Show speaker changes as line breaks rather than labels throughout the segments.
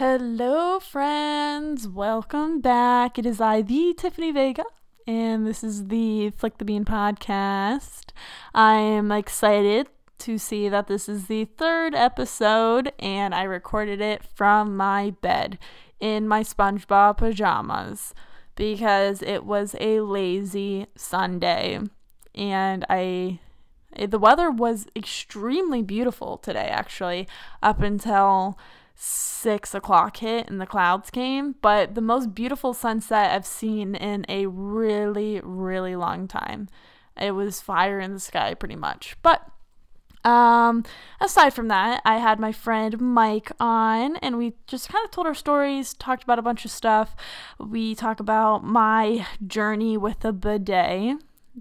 Hello, friends. Welcome back. It is I, the Tiffany Vega, and this is the Flick the Bean podcast. I am excited to see that this is the third episode, and I recorded it from my bed in my SpongeBob pajamas because it was a lazy Sunday, and I. The weather was extremely beautiful today, actually, up until six o'clock hit and the clouds came, but the most beautiful sunset I've seen in a really, really long time. It was fire in the sky, pretty much. But um, aside from that, I had my friend Mike on, and we just kind of told our stories, talked about a bunch of stuff. We talk about my journey with the bidet.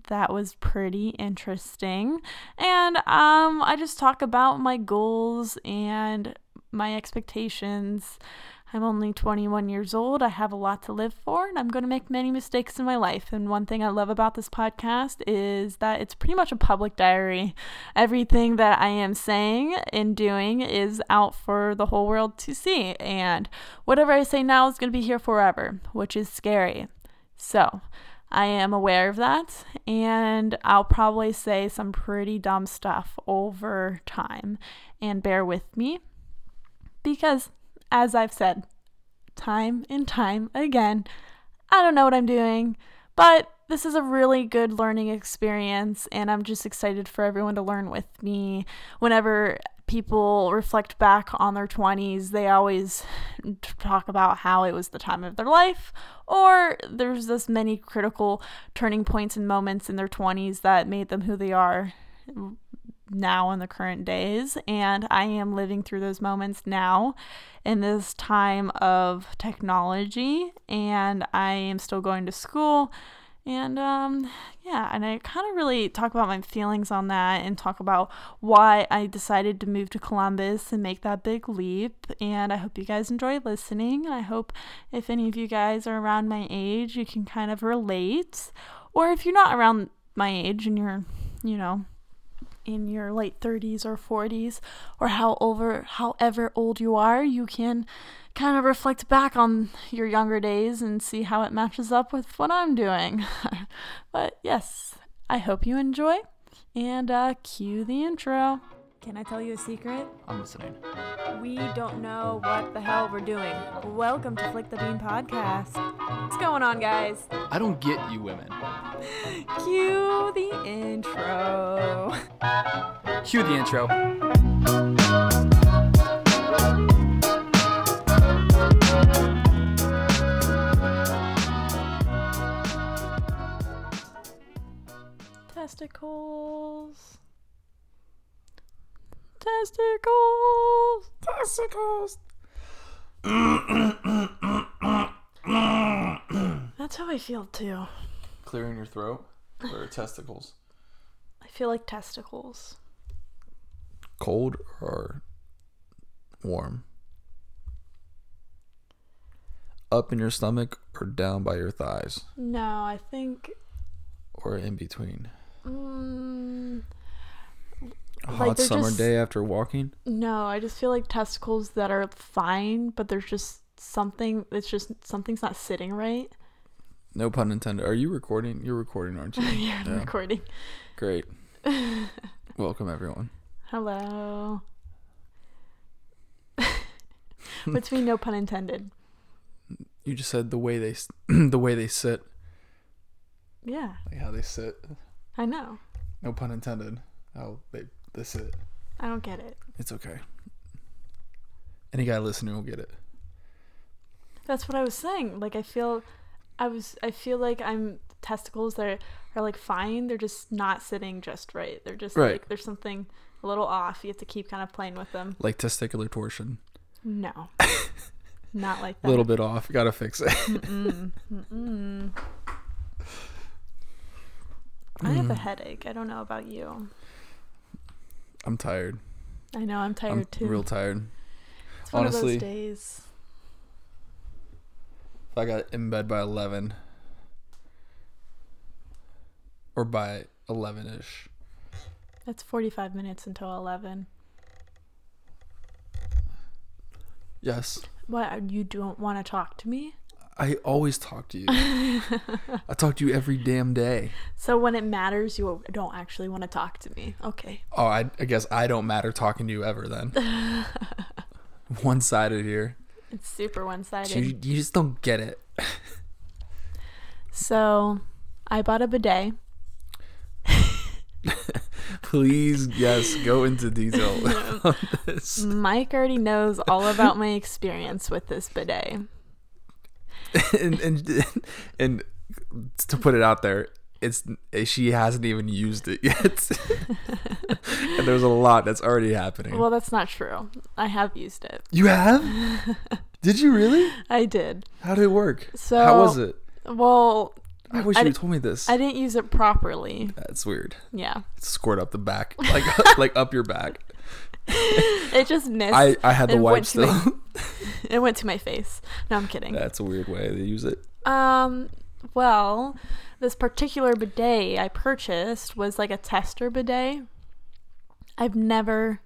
That was pretty interesting. And um, I just talk about my goals and my expectations. I'm only 21 years old. I have a lot to live for, and I'm going to make many mistakes in my life. And one thing I love about this podcast is that it's pretty much a public diary. Everything that I am saying and doing is out for the whole world to see. And whatever I say now is going to be here forever, which is scary. So, I am aware of that, and I'll probably say some pretty dumb stuff over time. And bear with me because, as I've said time and time again, I don't know what I'm doing, but this is a really good learning experience, and I'm just excited for everyone to learn with me. Whenever people reflect back on their 20s, they always talk about how it was the time of their life, or there's this many critical turning points and moments in their 20s that made them who they are now in the current days. And I am living through those moments now in this time of technology. And I am still going to school. And um, yeah, and I kind of really talk about my feelings on that and talk about why I decided to move to Columbus and make that big leap. And I hope you guys enjoy listening. I hope if any of you guys are around my age, you can kind of relate. Or if you're not around my age and you're, you know, in your late 30s or 40s or how over however old you are you can kind of reflect back on your younger days and see how it matches up with what I'm doing but yes I hope you enjoy and uh, cue the intro can I tell you a secret?
I'm listening.
We don't know what the hell we're doing. Welcome to Flick the Bean Podcast. What's going on, guys?
I don't get you women.
Cue the intro.
Cue the intro.
Testicles. Testicles. Testicles. That's how I feel too.
Clearing your throat or testicles.
I feel like testicles.
Cold or warm? Up in your stomach or down by your thighs?
No, I think.
Or in between?
Mm,
A
Like,
hot summer
just-
day after walking?
no, I just feel like testicles that are fine, but there's just something. It's just something's not sitting right.
No pun intended. Are you recording? You're recording, aren't you?
yeah, I'm
Yeah.
recording.
Great. Welcome, everyone.
Hello. What's mean no pun intended?
You just said the way they the way they sit,
Yeah,
like how they sit.
I know.
No pun intended. How they they sit.
I don't get it.
It's okay. Any guy listening will get it.
That's what I was saying. Like I feel I was I feel like I'm testicles that are, are like fine. They're just not sitting just right. They're just
Right.
like there's something a little off. You have to keep kind of playing with them.
Like testicular torsion.
No. not like that.
A little bit off. Gotta fix it.
Mm-mm. Mm-mm. I have a mm. headache. I don't know about you.
I'm tired.
I know I'm tired
I'm
too.
real tired.
it's one
honestly-
of those days.
If I got in bed by eleven or by eleven ish.
It's 45 minutes until 11.
Yes.
What? Uh, you don't want to talk to me?
I always talk to you. I talk to you every damn day.
So when it matters, you don't actually want to talk to me. Okay.
Oh, I, I guess I don't matter talking to you ever then. One sided here.
It's super one sided.
You, you just don't get it.
So I bought a bidet.
Please, yes, go into detail on this.
Mike already knows all about my experience with this bidet.
and, and and to put it out there, it's she hasn't even used it yet. and there's a lot that's already happening.
Well, that's not true. I have used it.
you have? Did you really?
I did.
How did it work?
So
How was it?
Well,
I wish
I
you told me this.
I didn't use it properly.
That's weird.
Yeah.
Squirt up the back, like like up your back.
It just missed.
I I had the
and
wipe
went my- it went to my face. No, I'm kidding.
That's a weird way to use it.
Um, well, this particular bidet I purchased was like a tester bidet. I've never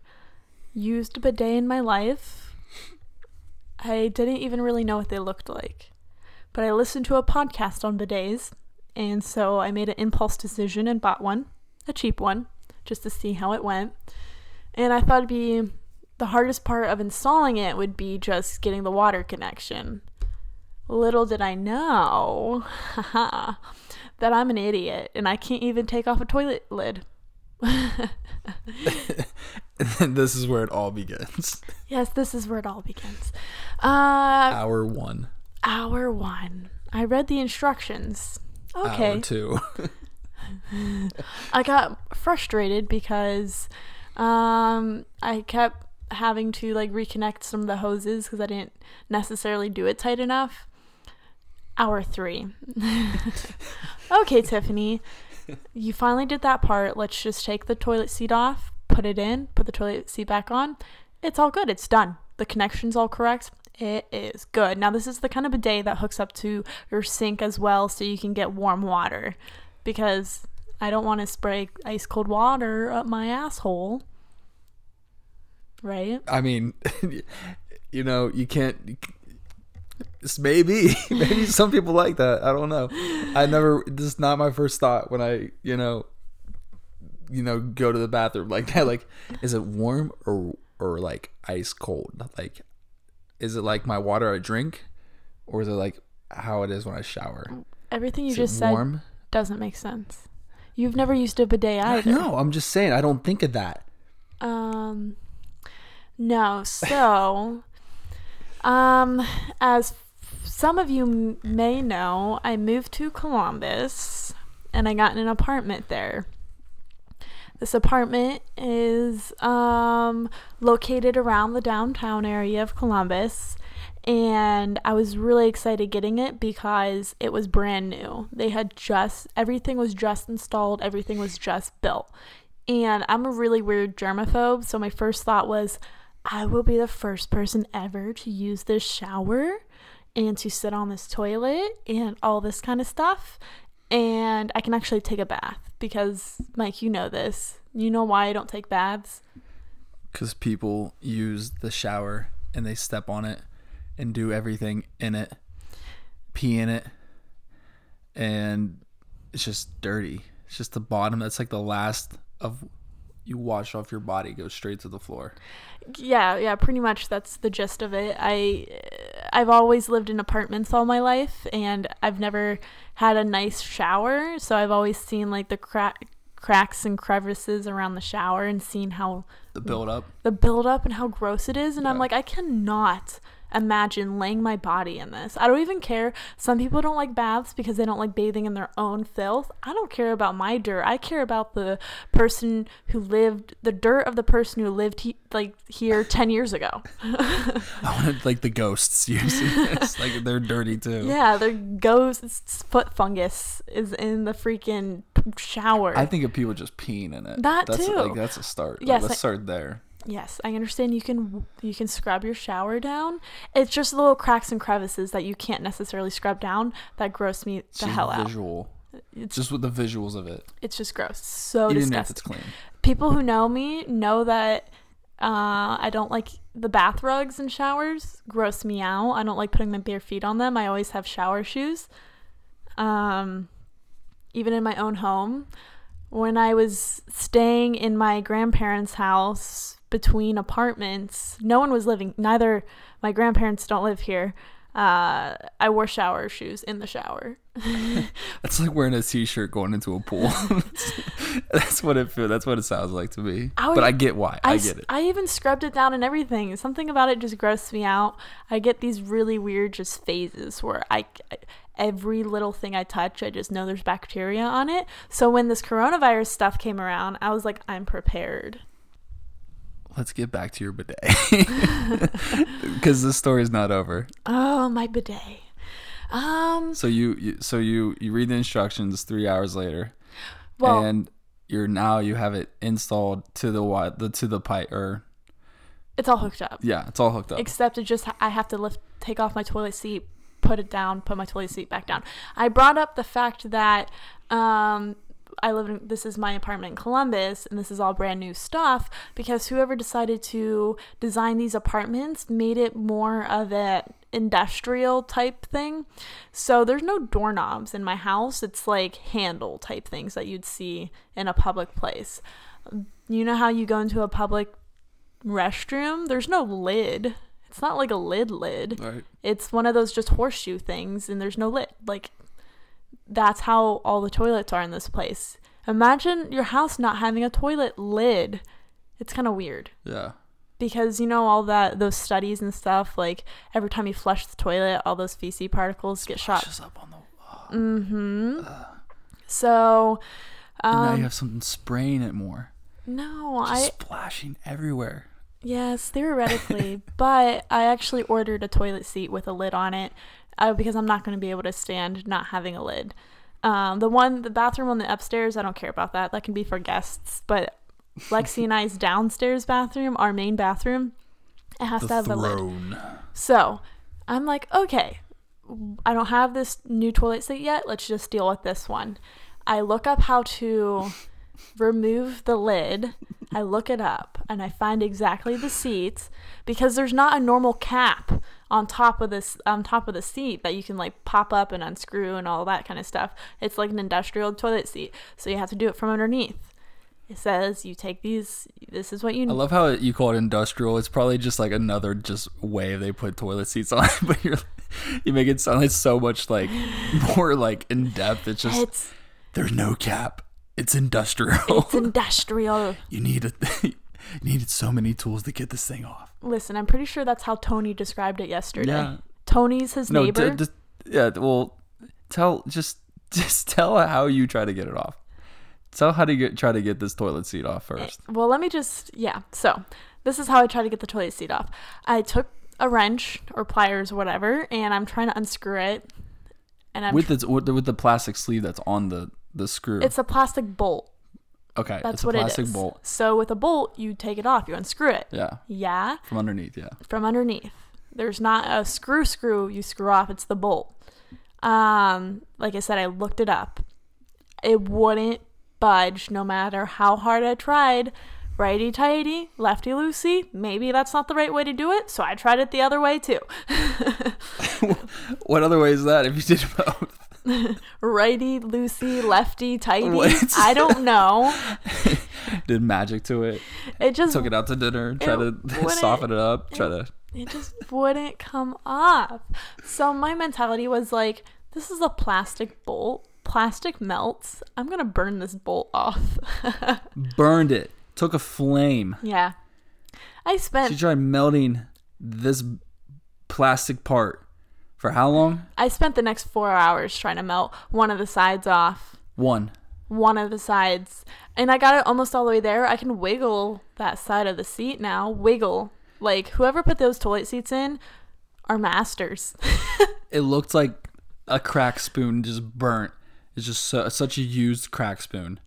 used a bidet in my life. I didn't even really know what they looked like. But I listened to a podcast on bidets, and so I made an impulse decision and bought one, a cheap one, just to see how it went. And I thought it'd be the hardest part of installing it would be just getting the water connection. Little did I know that I'm an idiot and I can't even take off a toilet lid.
This is where it all begins.
Yes, this is where it all begins. Uh,
Hour one.
Hour one. I read the instructions. Okay.
Hour two.
I got frustrated because um, I kept having to like reconnect some of the hoses because I didn't necessarily do it tight enough. Hour three. okay, Tiffany, you finally did that part. Let's just take the toilet seat off, put it in, put the toilet seat back on. It's all good. It's done. The connection's all correct. It is good. Now, this is the kind of bidet that hooks up to your sink as well so you can get warm water because I don't want to spray ice cold water up my asshole. Right?
I mean, you know, you can't. you c- it's maybe, maybe some people like that. I don't know. I never. This is not my first thought when I, you know, you know, go to the bathroom like that. Like, is it warm or or like ice cold? Like, is it like my water I drink, or is it like how it is when I shower?
Everything you
Is
just said
warm?
doesn't make sense. You've never used a bidet either.
No, I'm just saying. I don't think of that.
Um, no. So, um, as some of you m- may know, I moved to Columbus and I got an apartment there. This apartment is um, located around the downtown area of Columbus, and I was really excited getting it because it was brand new. They had just everything was just installed, everything was just built. And I'm a really weird germaphobe, so my first thought was I will be the first person ever to use this shower and to sit on this toilet and all this kind of stuff. And I can actually take a bath because, Mike, you know this. You know why I don't take baths?
because people use the shower and they step on it and do everything in it, pee in it, and it's just dirty. It's just the bottom. That's like the last of you wash off your body goes straight to the floor.
Yeah, yeah, pretty much that's the gist of it. I I've always lived in apartments all my life and I've never had a nice shower, so I've always seen like the crack cracks and crevices around the shower and seen how
The build up.
the buildup and how gross it is and I'm like I cannot imagine laying my body in this. I don't even care. Some people don't like baths because they don't like bathing in their own filth. I don't care about my dirt. I care about the person who lived the dirt of the person who lived he, like here 10 years ago.
I wanted like the ghosts using this. Like they're dirty too.
yeah, their ghost foot fungus is in the freaking shower.
I think of people just peeing in it.
That
that's
too.
Like that's a start. Like,
Yes,
let's
I-
start there.
Yes, I understand you can you can scrub your shower down. It's just little cracks and crevices that you can't necessarily scrub down that gross me the hell out.
visual.
It's
Just with the visuals of it.
it's just gross. So
Even if
disgusting.
it's clean.
People who know me know that Uh, I don't like the bath rugs and showers. Gross me out. I don't like putting my bare feet on them. I always have shower shoes. Um, even in my own home, when I was staying in my grandparents' house between apartments, no one was living. Neither my grandparents don't live here. Uh, I wore shower shoes in the shower.
That's like wearing a t-shirt going into a pool. that's what it feels. That's what it sounds like to me.
I would-
but I get why. I,
I,
get it.
I even scrubbed it down and everything. Something about it just grossed me out. I get these really weird just phases where I every little thing I touch, I just know there's bacteria on it. So when this coronavirus stuff came around, I was like, I'm prepared.
Let's get back to your bidet because the story's not over.
Oh, my bidet. Um,
So you, you so you you read the instructions three hours later,
well,
and you're now you have it installed to the what the to the pipe or
it's all hooked up.
yeah, it's all hooked up.
except it just I have to lift take off my toilet seat, put it down, put my toilet seat back down. I brought up the fact that um I live in this is my apartment in Columbus and this is all brand new stuff because whoever decided to design these apartments made it more of a industrial type thing. So there's no doorknobs in my house. It's like handle type things that you'd see in a public place. You know how you go into a public restroom? There's no lid. It's not like a lid lid.
right.
It's one of those just horseshoe things and there's no lid. Like that's how all the toilets are in this place. Imagine your house not having a toilet lid. It's kind of weird
Yeah.
because you know all that those studies and stuff like every time you flush the toilet all those feces particles get shot.
Up on the.
Mhm. So
And now
um
you have something spraying it more.
no,
Just
I
splashing everywhere.
Yes, theoretically, but I actually ordered a toilet seat with a lid on it uh, because I'm not going to be able to stand not having a lid. Um, the one, the bathroom on the upstairs, I don't care about that. That can be for guests. But Lexi and I's downstairs bathroom, our main bathroom, it has
The
to have a lid. So I'm like, okay, I don't have this new toilet seat yet. Let's just deal with this one. I look up how to remove the lid. I look it up and I find exactly the seat because there's not a normal cap on top of this on top of the seat that you can like pop up and unscrew and all that kind of stuff. It's like an industrial toilet seat. So you have to do it from underneath. It says you take these this is what you
I love how you call it industrial. It's probably just like another just way they put toilet seats on, but you're you make it sound like so much like more like in depth. It's just
it's
there's no cap. It's industrial.
it's industrial.
you needed you needed so many tools to get this thing off.
Listen, I'm pretty sure that's how Tony described it yesterday.
Yeah.
Tony's his
No,
neighbor.
d- just yeah. Well, tell just just tell how you try to get it off. Tell how to get try to get this toilet seat off eh, first.
well, let me just yeah. So, this is how I try to get the toilet seat off. I took a wrench or pliers or whatever, and I'm trying to unscrew it. And I'm
With with the, with the plastic sleeve that's on the the screw.
it's a plastic bolt.
Okay,
That's
it's a
what
plastic
it is.
bolt.
So with a bolt, you take it off, you unscrew it.
Yeah,
Yeah,
from underneath. Yeah.
from underneath. There's not a screw screw you screw off, it's the bolt. Um, like I said, I looked it up. It wouldn't budge no matter how hard I tried. Righty tighty, lefty loosey. Maybe that's not the right way to do it, so I tried it the other way too.
What other way is that if you did both?
Righty loosey, lefty tighty.
What?
I don't know.
did magic to it.
It just
Took it out to dinner. Try to soften it up. Try to.
it just wouldn't come off. So my mentality was like, this is a plastic bolt. Plastic melts. I'm gonna burn this bolt off.
Burned it. Took a flame.
yeah. I spent.
She tried melting this plastic part for how long?
I spent the next four hours trying to melt one of the sides off.
One.
One of the sides. And I got it almost all the way there. I can wiggle that side of the seat now. Wiggle. Like whoever put those toilet seats in are masters.
It looked like a crack spoon just burnt. It's just so, such a used crack spoon.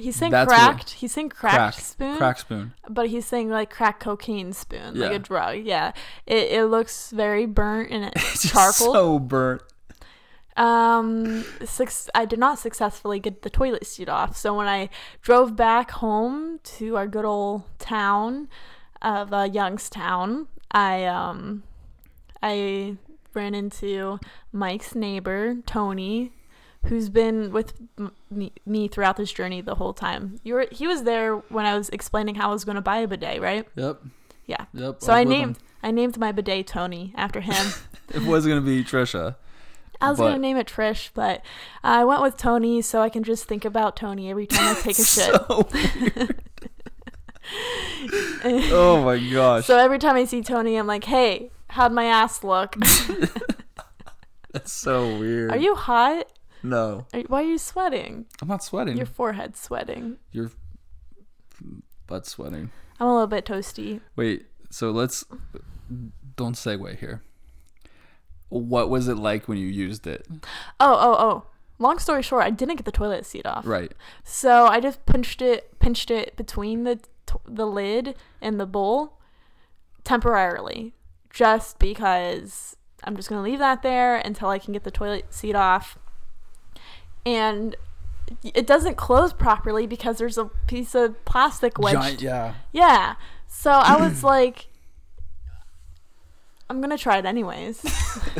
He's saying
That's what-
cracked. He's saying cracked
Crack
spoon.
Crack spoon.
but he's saying like crack cocaine spoon, like a drug. Yeah, it, it looks very burnt and it's charcoal.
so burnt.
um, six, I did not successfully get the toilet seat off. So when I drove back home to our good old town, of uh, Youngstown, I um, I ran into Mike's neighbor Tony, who's been with me, me throughout this journey the whole time. You were he was there when I was explaining how I was going to buy a bidet, right?
Yep.
Yeah.
Yep.
So I
with
named I named my bidet Tony after him.
him. It was gonna be Trisha.
I was
But-
gonna name it Trish, but I went with Tony so I can just think about Tony every time I take a shit.
Oh my gosh.
So every time I see Tony, I'm like, "Hey, how'd my ass look?
That's so weird.
Are you hot?
No,
Are, why are you sweating?
I'm not sweating.
Your forehead's sweating.
Your butt sweating.
I'm a little bit toasty.
Wait. So let's don't segue here. What was it like when you used it?
Oh, oh, oh. Long story short, I didn't get the toilet seat off.
Right.
So I just pinched it, pinched it between the t- the lid and the bowl temporarily, just because I'm just gonna leave that there until I can get the toilet seat off. And it doesn't close properly because there's a piece of plastic wedged.
Giant, yeah.
Yeah. So I was like, I'm gonna try it anyways.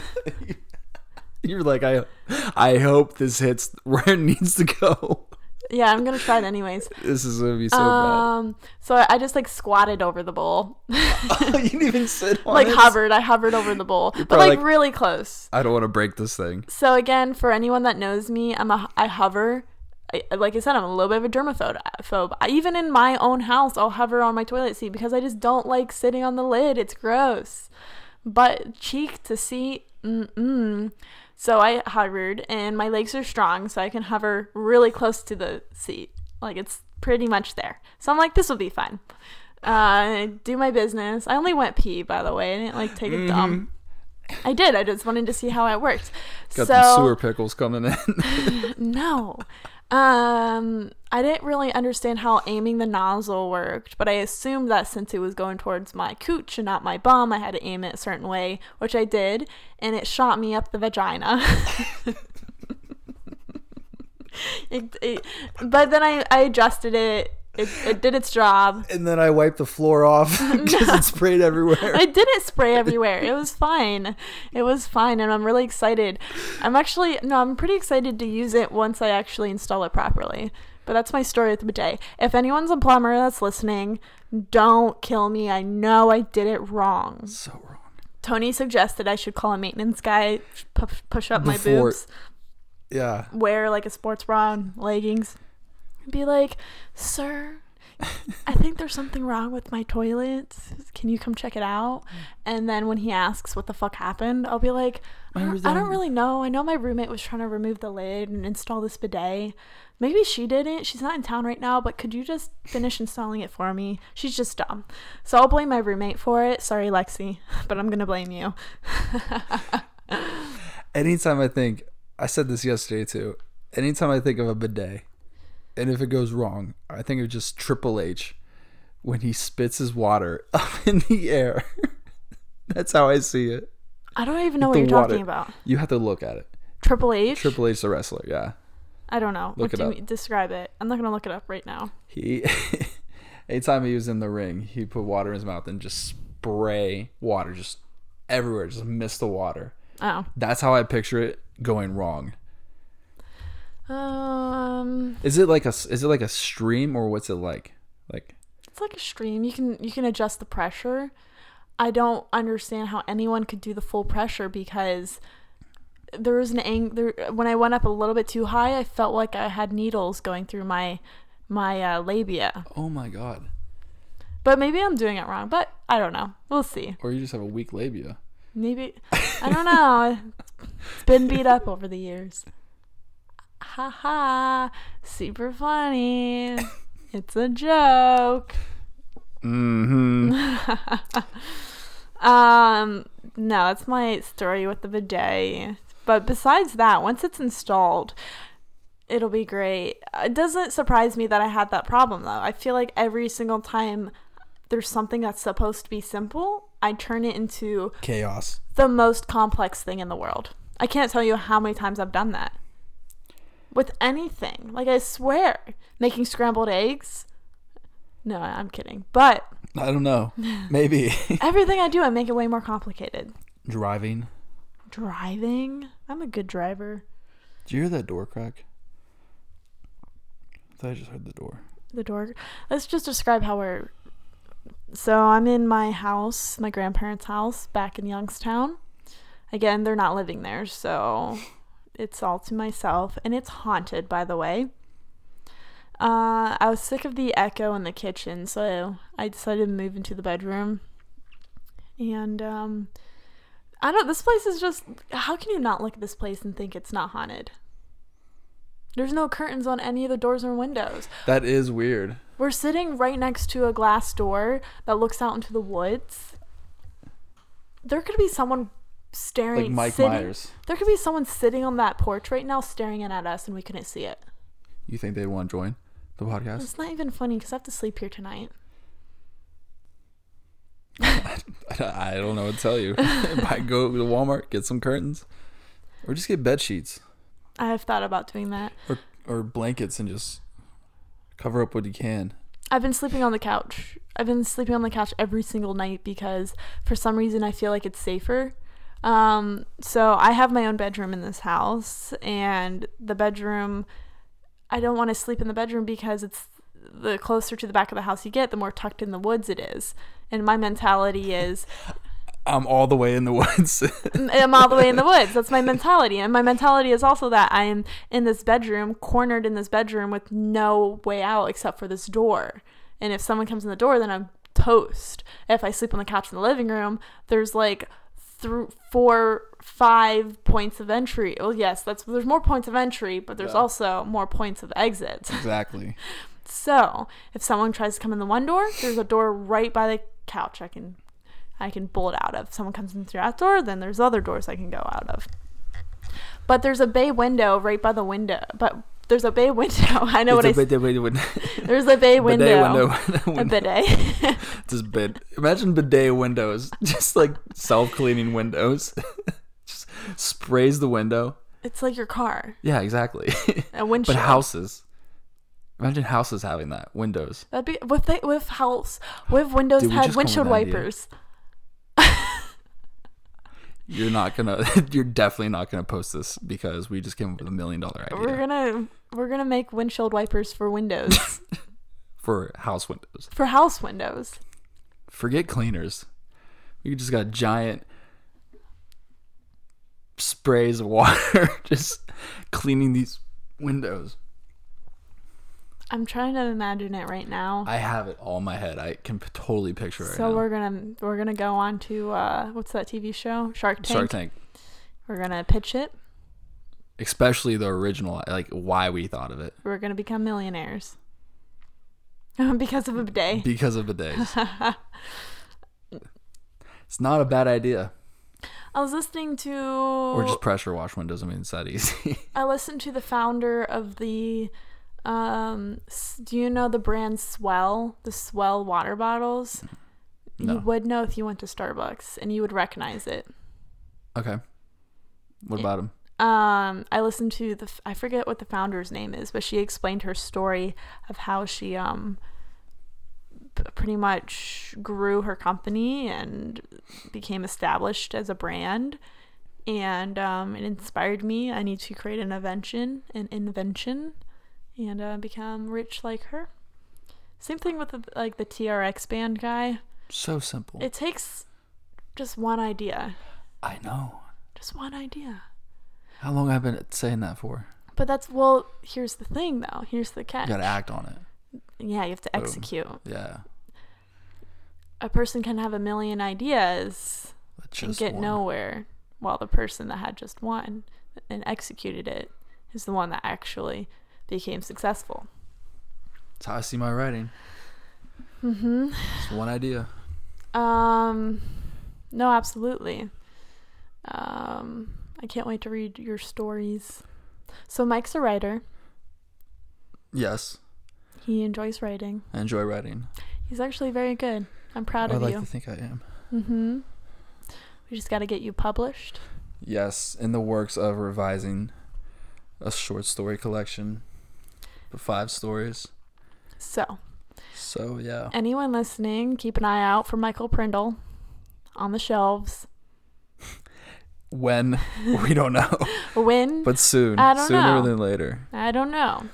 You're like I. I hope this hits where it needs to go.
Yeah, I'm gonna try it anyways.
This is gonna be so bad.
um. So I- I just like squatted over the bowl.
bad. you didn't even sit on
like
it.
hovered. I hovered over the bowl, but like,
like-
really close.
I don't want to break this thing.
So again, for anyone that knows me, I'm a I hover. I, like I said, I'm a little bit of a germaphobe. Phobe. Even in my own house, I'll hover on my toilet seat because I just don't like sitting on the lid. It's gross. But cheek to seat, mm-mm. So I hovered, and my legs are strong, so I can hover really close to the seat. Like it's pretty much there. So I'm like, this will be fine. Uh, do my business. I only went pee, by the way. I didn't like take a dump. I did. I just wanted to see how it worked.
Got
so
sewer pickles coming in.
no. Um, I didn't really understand how aiming the nozzle worked, but I assumed that since it was going towards my cooch and not my bum, I had to aim it a certain way, which I did, and it shot me up the vagina. it, it, but then I, I adjusted it. It, it did its job.
and then I wiped the floor off because it sprayed everywhere.
I didn't spray everywhere. It was fine. It was fine, and I'm really excited. I'm actually no, I'm pretty excited to use it once I actually install it properly. But that's my story with the bidet. If anyone's a plumber that's listening, don't kill me. I know I did it wrong.
so wrong.
Tony suggested I should call a maintenance guy, pu- push up my
Before-
boobs,
Yeah.
wear like a sports bra and leggings, and be like, "Sir, I think there's something wrong with my toilet. Can you come check it out?" Mm. And then when he asks what the fuck happened, I'll be like, I don't, I don't really know. I know my roommate was trying to remove the lid and install this bidet. Maybe she didn't. She's not in town right now, but could you just finish installing it for me? She's just dumb. So I'll blame my roommate for it. Sorry, Lexi, but I'm going to blame you.
Anytime I think, I said this yesterday too. Anytime I think of a bidet, and if it goes wrong, I think of just Triple H when he spits his water up in the air. That's how I see it.
I don't even know what you're
water.
talking about.
You have to look at it.
Triple H?
Triple H, the wrestler. Yeah.
I don't know.
Look
what
it
do you
up.
mean? Describe it. I'm not going to look it up right now.
He, anytime he was in the ring, he put water in his mouth and just spray water just everywhere, just mist the water.
Oh.
That's how I picture it going wrong.
Um,
Is it like a is it like a stream or what's it like? Like
it's like a stream. You can you can adjust the pressure. I don't understand how anyone could do the full pressure because there was an ang- there when I went up a little bit too high, I felt like I had needles going through my my uh, labia.
oh my god,
But maybe I'm doing it wrong. But I don't know. We'll see.
or you just have a weak labia.
Maybe I don't know. It's been beat up over the years. Ha ha! Super funny. It's a joke.
Mm-hmm.
Um, no, that's my story with the bidet. But besides that, once it's installed, it'll be great. It doesn't surprise me that I had that problem though. I feel like every single time there's something that's supposed to be simple, I turn it into
Chaos.
the most complex thing in the world. I can't tell you how many times I've done that. With anything. Like I swear, making scrambled eggs. No, I'm kidding. But
I don't know. Maybe
Everything I do, I make it way more complicated.
driving.
Driving? I'm a good driver.
Did you hear that door crack? I thought I just heard the door.
The door. Let's just describe how we're. So I'm in my house, my grandparents' house back in Youngstown. Again, they're not living there, so it's all to myself, and it's haunted, by the way. Uh, I was sick of the echo in the kitchen, so I decided to move into the bedroom. And um, I don't. This place is just. How can you not look at this place and think it's not haunted? There's no curtains on any of the doors or windows.
That is weird.
We're sitting right next to a glass door that looks out into the woods. There could be someone staring.
Like Mike
sitting,
Myers.
There could be someone sitting on that porch right now, staring in at us, and we couldn't see it.
You think they'd want to join the podcast?
It's not even funny because I have to sleep here tonight.
I don't know what to tell you. Might go to Walmart, get some curtains, or just get bed sheets
I have thought about doing that.
or or blankets and just cover up what you can.
I've been sleeping on the couch. I've been sleeping on the couch every single night because for some reason I feel like it's safer. Um, so I have my own bedroom in this house, and the bedroom, I don't want to sleep in the bedroom because it's the closer to the back of the house you get, the more tucked in the woods it is. And my mentality is,
I'm all the way in the woods.
I'm all the way in the woods. That's my mentality. And my mentality is also that I am in this bedroom, cornered in this bedroom with no way out except for this door. And if someone comes in the door, then I'm toast. If I sleep on the couch in the living room, there's like through four, five points of entry. Well, yes, that's there's more points of entry, but there's
Yeah.
also more points of exit.
exactly.
So if someone tries to come in the one door, there's a door right by the couch I can I can bolt out of. If someone comes in through that door, then there's other doors I can go out of. But there's a bay window right by the window. But there's a bay window. I know
It's
what I.
a
s-
bidet window.
There's a bay window.
Bidet window.
A bidet.
Just bid. Imagine bidet windows, just like self cleaning windows. just sprays the window.
it's like your car.
Yeah, exactly.
A windshield.
but houses. Imagine houses having that windows.
That'd be with with house with windows
Dude,
had windshield
wipers. idea. You're not gonna. You're definitely not gonna post this because we just came up with a million dollar idea
We're gonna we're gonna make windshield wipers for windows
for house windows.
for house windows.
Forget cleaners. We just got giant sprays of water just cleaning these windows.
I'm trying to imagine it right now.
I have it all in my head. I can p- totally picture it
so
now.
we're gonna we're gonna go on to uh, what's that TV show? Shark Tank.
Shark Tank,
We're gonna pitch it.
especially the original, like why we thought of it
We're gonna become millionaires because of a bidet.
because of bidets. it's not a bad idea.
I was listening to
Or just pressure wash windows. I mean, it's that easy.
I listened to the founder of the um do you know the brand S'well? The Swell water bottles?
No.
You would know if you went to Starbucks and you would recognize it.
okay. What about him?
um i listened to the i forget what the founder's name is but she explained her story of how she um p- pretty much grew her company and became established as a brand and um it inspired me i need to create an invention an invention and uh, become rich like her same thing with the, like the trx band guy
So simple.
it takes just one idea
I know.
just one idea
How long have I been saying that for?
But that's well. Here's the thing, though. Here's the catch.
You gotta act on it.
Yeah, you have to
Boom.
execute.
Yeah.
A person can have a million ideas and get
one.
nowhere, while the person that had just one and executed it is the one that actually became successful.
That's how I see my writing.
Mm-hmm.
One idea.
Um, no, absolutely. Um, I can't wait to read your stories. So Mike's a writer.
Yes.
He enjoys writing.
I enjoy writing.
He's actually very good. I'm proud
I
of
like
you.
to think I am.
Mm-hmm. We just got to get you published.
Yes, in the works of revising a short story collection of five stories.
So,
So yeah.
Anyone listening, keep an eye out for Michael Prindle on the shelves.
When we don't know,
When
but soon,
I don't
sooner
know.
than later.
I don't know.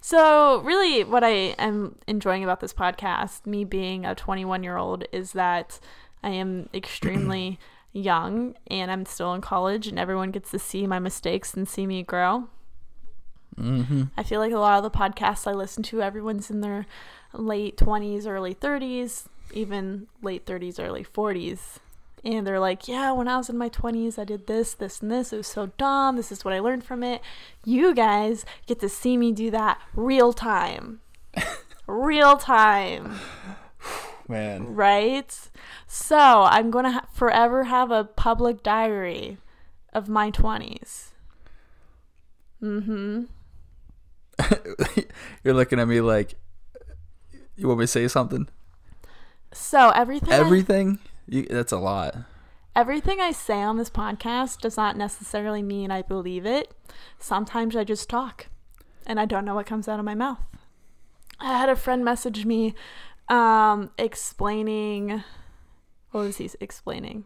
So, really, what I am enjoying about this podcast, me being a 21 year old, is that I am extremely young and I'm still in college, and everyone gets to see my mistakes and see me grow.
Mm-hmm.
I feel like a lot of the podcasts I listen to, everyone's in their late 20s, early 30s, even late 30s, early 40s. And they're like, yeah, when I was in my 20s, I did this, this, and this. It was so dumb. This is what I learned from it. You guys get to see me do that real time. real time,
Man,
right? So I'm going to ha- forever have a public diary of my 20s. Mm hmm.
you're looking at me like you want me to say something.
So everything I-
Everything. You, that's a lot.
Everything I say on this podcast does not necessarily mean I believe it. Sometimes I just talk and I don't know what comes out of my mouth. I had a friend message me um, explaining what was he explaining?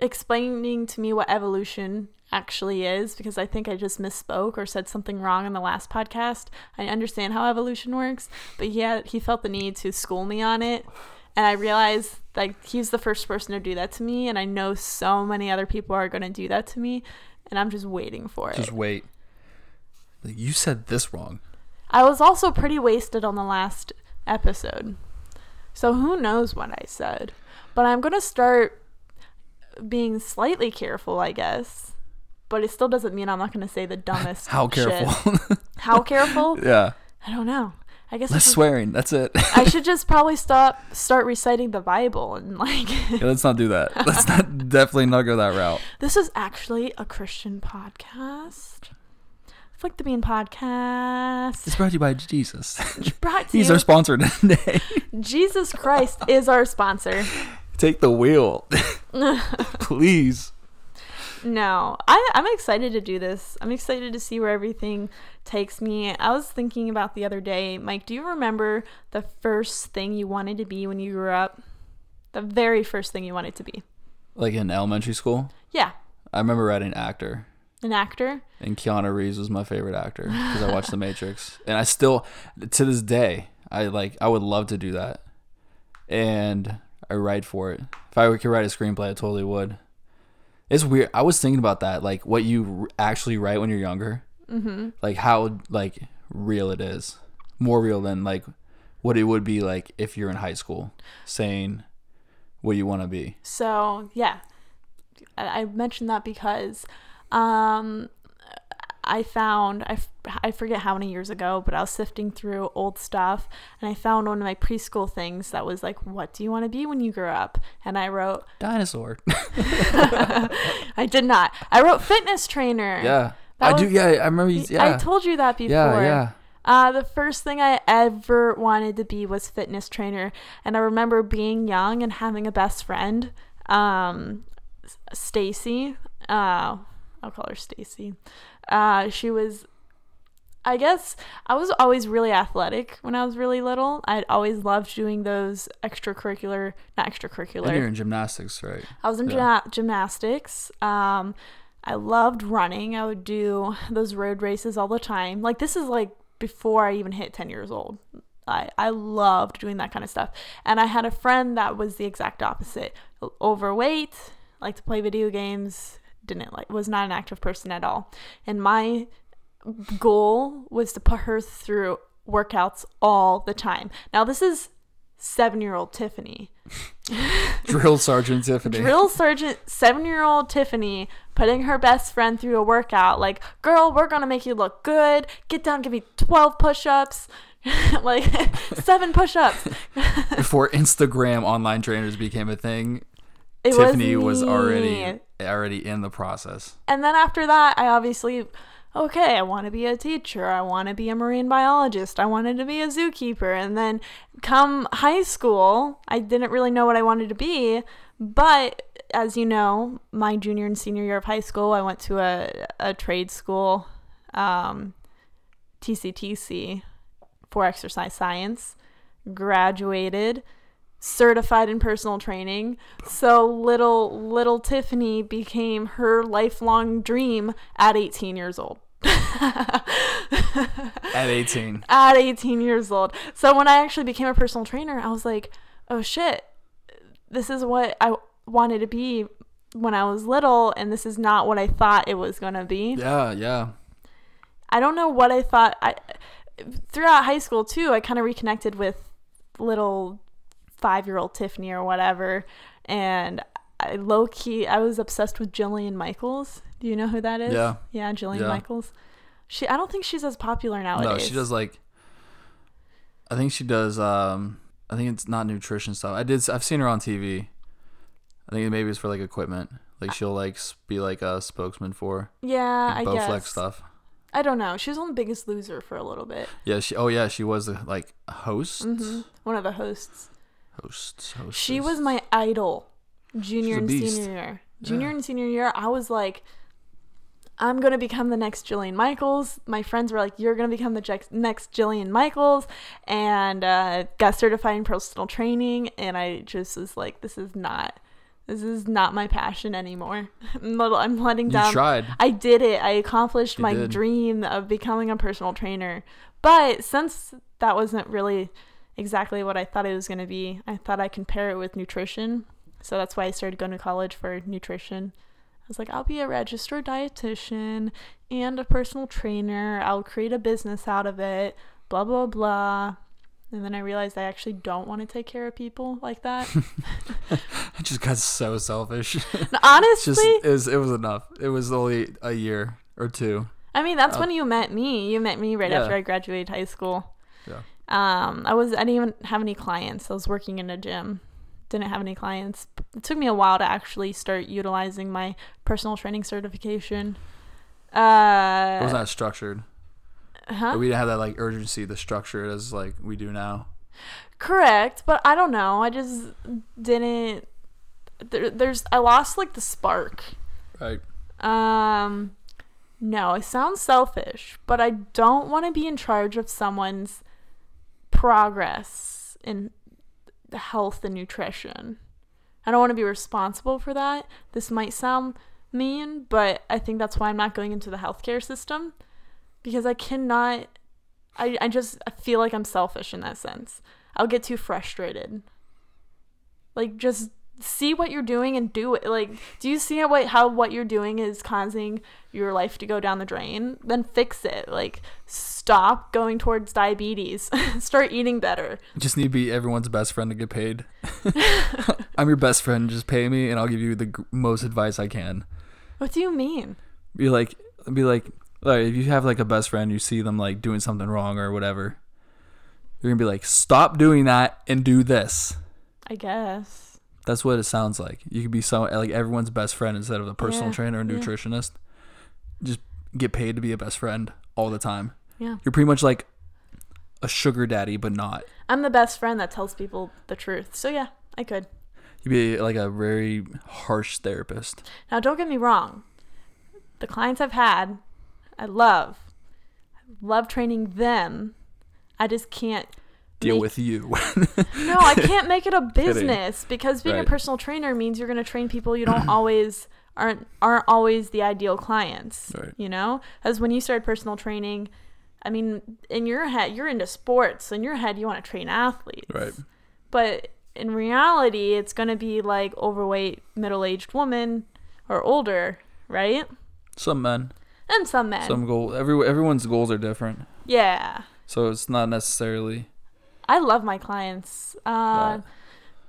Explaining to me what evolution actually is because I think I just misspoke or said something wrong in the last podcast. I understand how evolution works, but he had, he felt the need to school me on it and I realized like he's the first person to do that to me, and I know so many other people are gonna do that to me, and I'm just waiting for
Just
it.
Just wait. Like, You said this wrong.
I was also pretty wasted on the last episode, so who knows what I said, but I'm gonna start being slightly careful, I guess. But it still doesn't mean I'm not gonna say the dumbest.
How careful?
How careful?
yeah.
I don't know. I guess I
Less
should,
swearing. That's it.
I should just probably stop start reciting the Bible and like
Yeah, let's not do that. Let's not definitely not go that route.
This is actually a Christian podcast. Flick the Bean podcast.
It's brought to you by Jesus.
Brought to
He's
you.
our sponsor today.
Jesus Christ is our sponsor.
Take the wheel, please.
No, I, I'm excited to do this. I'm excited to see where everything takes me. I was thinking about the other day, Mike. Do you remember the first thing you wanted to be when you grew up? The very first thing you wanted to be?
Like in elementary school,
Yeah,
I remember writing actor,
an actor.
and Keanu Reeves was my favorite actor because I watched The Matrix, and I still, to this day, I like. I would love to do that, and I write for it. If I could write a screenplay, I totally would. It's weird. I was thinking about that, like what you r- actually write when you're younger,
Mm-hmm.
like how like real it is, more real than like what it would be like if you're in high school, saying what you want to be.
So yeah, I, I mentioned that because um, I found I, f- I forget how many years ago, but I was sifting through old stuff and I found one of my preschool things that was like, "What do you want to be when you grow up?" And I wrote,
Dinosaur.
I did not. I wrote fitness trainer.
yeah,
That
I do. Yeah, I remember. You, yeah,
I told you that before.
yeah, yeah.
Uh, the first thing I ever wanted to be was fitness trainer, and I remember being young and having a best friend, um, Stacy. Uh, I'll call her Stacy. Uh, she was. I guess I was always really athletic when I was really little. I'd always loved doing those extracurricular, not
And you're in gymnastics, right?
I was in
Yeah.
gymna- gymnastics. Um, I loved running. I would do those road races all the time. Like this is like before I even hit 10 years old. I, I loved doing that kind of stuff. And I had a friend that was the exact opposite. Overweight, liked to play video games, didn't like was not an active person at all. And my goal was to put her through workouts all the time. Now this is 7-year-old Tiffany.
Drill Sergeant Tiffany.
Drill Sergeant, seven year old Tiffany, putting her best friend through a workout. Like, girl, we're to make you look good. Get down, give me 12 push ups. like, seven push ups.
Before Instagram online trainers became a thing,
It
Tiffany was,
me.
already already in the process.
And then after that, I obviously, okay, I want to be a teacher. I want to be a marine biologist. I wanted to be a zookeeper. And then come high school, I didn't really know what I wanted to be. But as you know, my junior and senior year of high school, I went to a, a trade school, um, TCTC, for exercise science. graduated, certified in personal training. So little little Tiffany became her lifelong dream at 18 years old.
At 18.
at 18 years old. So when I actually became a personal trainer, I was like, "Oh shit. This is what I wanted to be when I was little and this is not what I thought it was going to be."
Yeah, yeah.
I don't know what I thought I throughout high school too, I kind of reconnected with little 5-year-old Tiffany or whatever and I low key I was obsessed with Jillian Michaels. Do you know who that is?
Yeah.
Yeah, Jillian
Yeah.
Michaels. She I don't think she's as popular nowadays.
No, she does like. I think she does. Um, I think it's not nutrition stuff. I did. I've seen her on TV. I think maybe it's for like equipment. Like she'll like be like a spokesman for
Yeah,
like,
I
Bowflex
guess.
stuff.
I don't know. She was on The Biggest Loser for a little bit.
Yeah. She. Oh yeah. She was the like host.
hmm One of the hosts.
Host. Host.
She was my idol junior and
beast.
senior year. Junior
Yeah.
and senior year, I was like, I'm going to become the next Jillian Michaels. My friends were like, You're going to become the next Jillian Michaels. And uh, got certified in personal training. And I just was like, This is not. This is not my passion anymore. I'm, letting
You
down.
tried.
I did it. I accomplished
You
my
did.
dream of becoming a personal trainer. But since that wasn't really exactly what I thought it was going to be, I thought I could pair it with nutrition. So that's why I started going to college for nutrition. I was like, I'll be a registered dietitian and a personal trainer. I'll create a business out of it, blah, blah, blah. And then I realized I actually don't want to take care of people like that.
I just got so selfish.
And honestly,
just it was, it was enough. It was only a year or two.
I mean, that's
Uh,
when you met me. You met me right
Yeah.
after I graduated high school.
Yeah.
Um, I was I didn't even have any clients. I was working in a gym. Didn't have any clients. It took me a while to actually start utilizing my personal training certification. Uh,
It was not structured.
huh?
We didn't have that like urgency, the structure as like we do now.
Correct, but I don't know. I just didn't. There, there's I lost like the spark.
Right.
Um, no, it sounds selfish, but I don't want to be in charge of someone's progress in health and nutrition. I don't want to be responsible for that. This might sound mean, but I think that's why I'm not going into the healthcare system because I cannot. I, I just I feel like I'm selfish in that sense. I'll get too frustrated. Like just see what you're doing and do it. Like, do you see how what how what you're doing is causing your life to go down the drain? Then fix it. Like, stop going towards diabetes. Start eating better.
Just need to be everyone's best friend to get paid. I'm your best friend. Just pay me, and I'll give you the gr- most advice I can.
What do you mean?
Be like, be like, like if you have like a best friend, you see them like doing something wrong or whatever. You're gonna be like, stop doing that and do this.
I guess.
That's what it sounds like. You could be so like everyone's best friend instead of a personal
Yeah,
trainer or
yeah.
nutritionist. Just get paid to be a best friend all the time.
Yeah.
You're pretty much like a sugar daddy, but not.
I'm the best friend that tells people the truth. So yeah, I could.
You'd be like a very harsh therapist.
Now, don't get me wrong. The clients I've had, I love. I love training them. I just can't
Deal
make-
with you.
No, I can't make it a business because being
Right.
a personal trainer means you're going to train people you don't always aren't aren't always the ideal clients.
Right.
You know, as when you started personal training, I mean, in your head, you're into sports. In your head, you want to train athletes.
Right.
But in reality, it's going to be like overweight, middle-aged woman or older, right?
Some men,
And some men.
some goal. Every everyone's goals are different,
yeah.
so it's not necessarily.
I love my clients. Uh,
Right.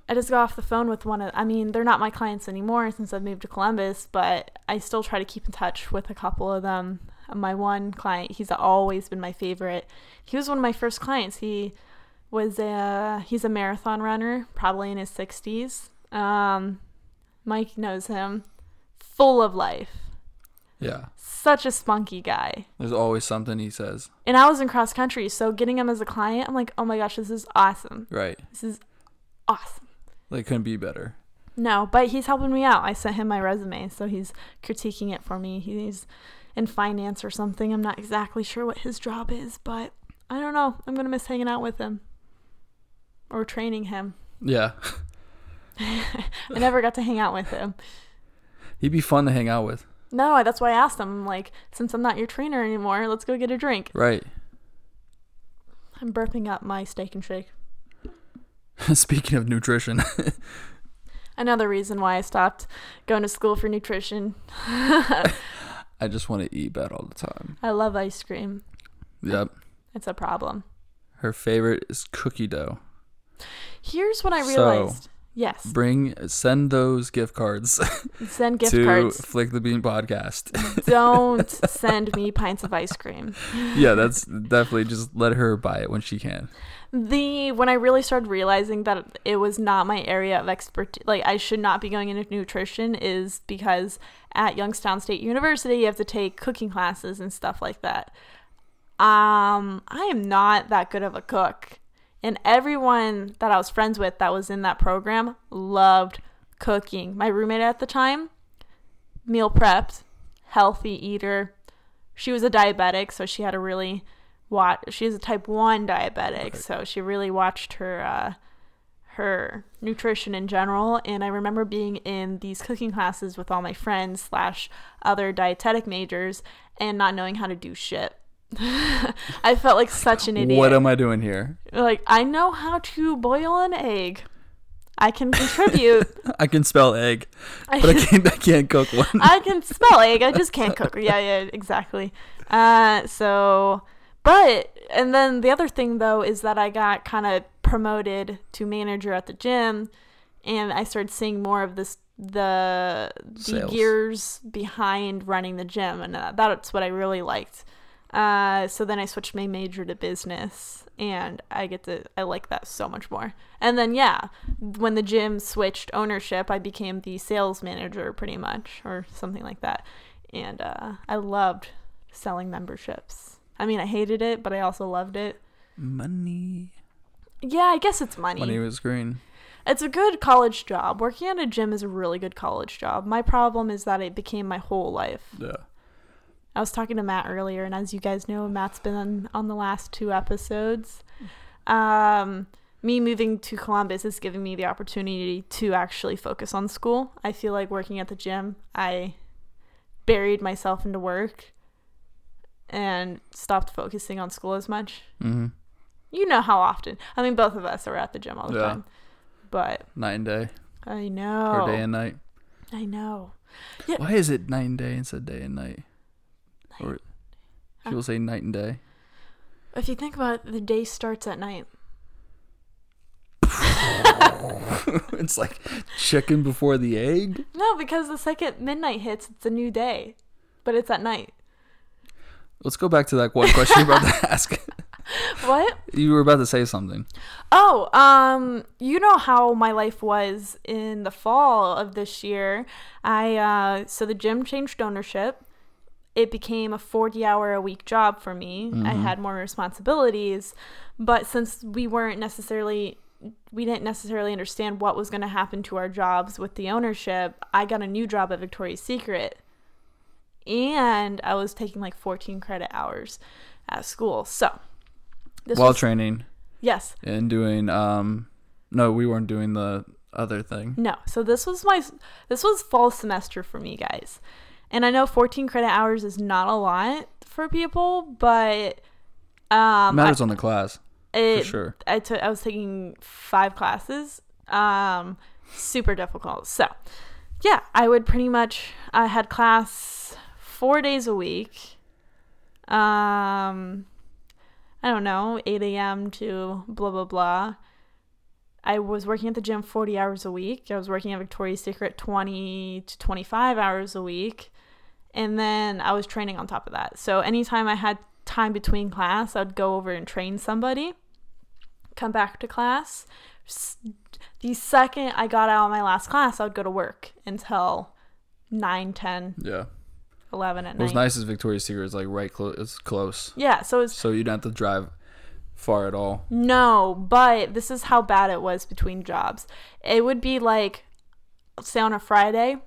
I just got off the phone with one of, I mean, they're not my clients anymore since I've moved to Columbus, but I still try to keep in touch with a couple of them. My one client, he's always been my favorite. He was one of my first clients. He was a, he's a marathon runner, probably in his 60s. Um, Mike knows him. Full of life.
Yeah,
Such a spunky guy.
there's always something he says.
And I was in cross country, so getting him as a client, I'm like, oh my gosh, this is awesome.
Right,
This is awesome.
like couldn't be better.
No, but he's helping me out. I sent him my resume, so he's critiquing it for me. He's in finance or something. I'm not exactly sure what his job is, but I don't know. I'm going to miss hanging out with him. or training him.
Yeah.
I never got to hang out with him.
He'd be fun to hang out with.
No, that's why I asked him. Like, since I'm not your trainer anymore, let's go get a drink.
Right.
I'm burping up my steak and shake.
Speaking of nutrition,
Another reason why I stopped going to school for nutrition.
I just want to eat bad all the time.
I love ice cream.
Yep.
It's a problem.
Her favorite is cookie dough.
Here's what I
So-
realized. Yes.
Bring send those gift cards
Send gift
to
cards.
Flick the Bean podcast.
Don't send me pints of ice cream.
yeah, that's definitely just let her buy it when she can.
The when I really started realizing that it was not my area of expertise, like I should not be going into nutrition, is because at Youngstown State University you have to take cooking classes and stuff like that. Um, I am not that good of a cook, and everyone that I was friends with that was in that program loved cooking. My roommate at the time, meal prepped, healthy eater. She was a diabetic, so she had a really watch. She is a type one diabetic, so she really watched her uh, her nutrition in general. And I remember being in these cooking classes with all my friends slash other dietetic majors and not knowing how to do shit. I felt like such an idiot.
What am I doing here?
like I know how to boil an egg. I can contribute.
I can spell egg, but I can't. I can't cook one.
I can spell egg. I just can't cook. Yeah, yeah, exactly. Uh, so, but and then the other thing though is that I got kind of promoted to manager at the gym, and I started seeing more of this the the gears behind running the gym, and that's what I really liked. Uh, so then I switched my major to business, and I get to I like that so much more. And then yeah, when the gym switched ownership, I became the sales manager pretty much, or something like that. And uh, I loved selling memberships. I mean, I hated it, but I also loved it.
Money.
Yeah, I guess it's money.
Money was green.
It's a good college job. Working at a gym is a really good college job. My problem is that it became my whole life.
Yeah.
I was talking to Matt earlier, and as you guys know, Matt's been on, on the last two episodes. Um, me moving to Columbus is giving me the opportunity to actually focus on school. I feel like working at the gym, I buried myself into work and stopped focusing on school as much.
Mm-hmm.
You know how often. I mean, both of us are at the gym all the
Yeah.
time. But
Night and day,
I know.
or day and night.
I know.
Why is it night and day instead of day and night? Or people say night and day.
If you think about it, the day starts at night.
it's like chicken before the egg.
No, because the second midnight hits, it's a new day, but it's at night.
Let's go back to that one question you were about to ask.
What?
You were about to say something.
Oh, um, you know how my life was in the fall of this year. I uh, so the gym changed ownership. It became a 40 hour a week job for me. I had more responsibilities, but since we weren't necessarily we didn't necessarily understand what was going to happen to our jobs with the ownership, I got a new job at Victoria's Secret. And I was taking like 14 credit hours at school. So, this
While
was,
training
yes,
and doing um no, we weren't doing the other thing.
No. So this was my this was fall semester for me, guys. And I know 14 credit hours is not a lot for people, but um
Matters
I,
on the class
it,
for sure.
I took I was taking 5 classes. Um super difficult. So, yeah, I would pretty much I had class 4 days a week. Um I don't know, 8 a.m. to blah blah blah. I was working at the gym 40 hours a week. I was working at Victoria's Secret 20 to 25 hours a week. And then I was training on top of that. So anytime I had time between class, I'd go over and train somebody, come back to class. The second I got out of my last class, I would go to work until 9, 10,
Yeah.
11 at
What was
night.
nice is Victoria's Secret is like right close. It's close,
Yeah, so it's
so you don't have to drive far at all.
No, but this is how bad it was between jobs. It would be like, say on a Friday,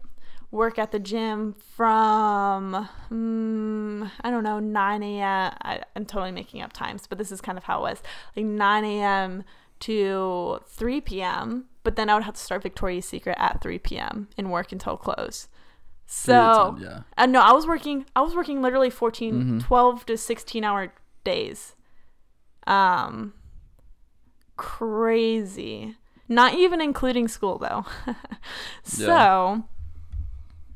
work at the gym from, mm, I don't know, 9 a.m. I, I'm totally making up times, but this is kind of how it was. Like 9 a.m. to 3 p.m., but then I would have to start Victoria's Secret at 3 p.m. and work until close. So,
yeah.
uh, no, I was working I was working literally 14
Mhm.
12 to 16 hour days. Um crazy. Not even including school though. so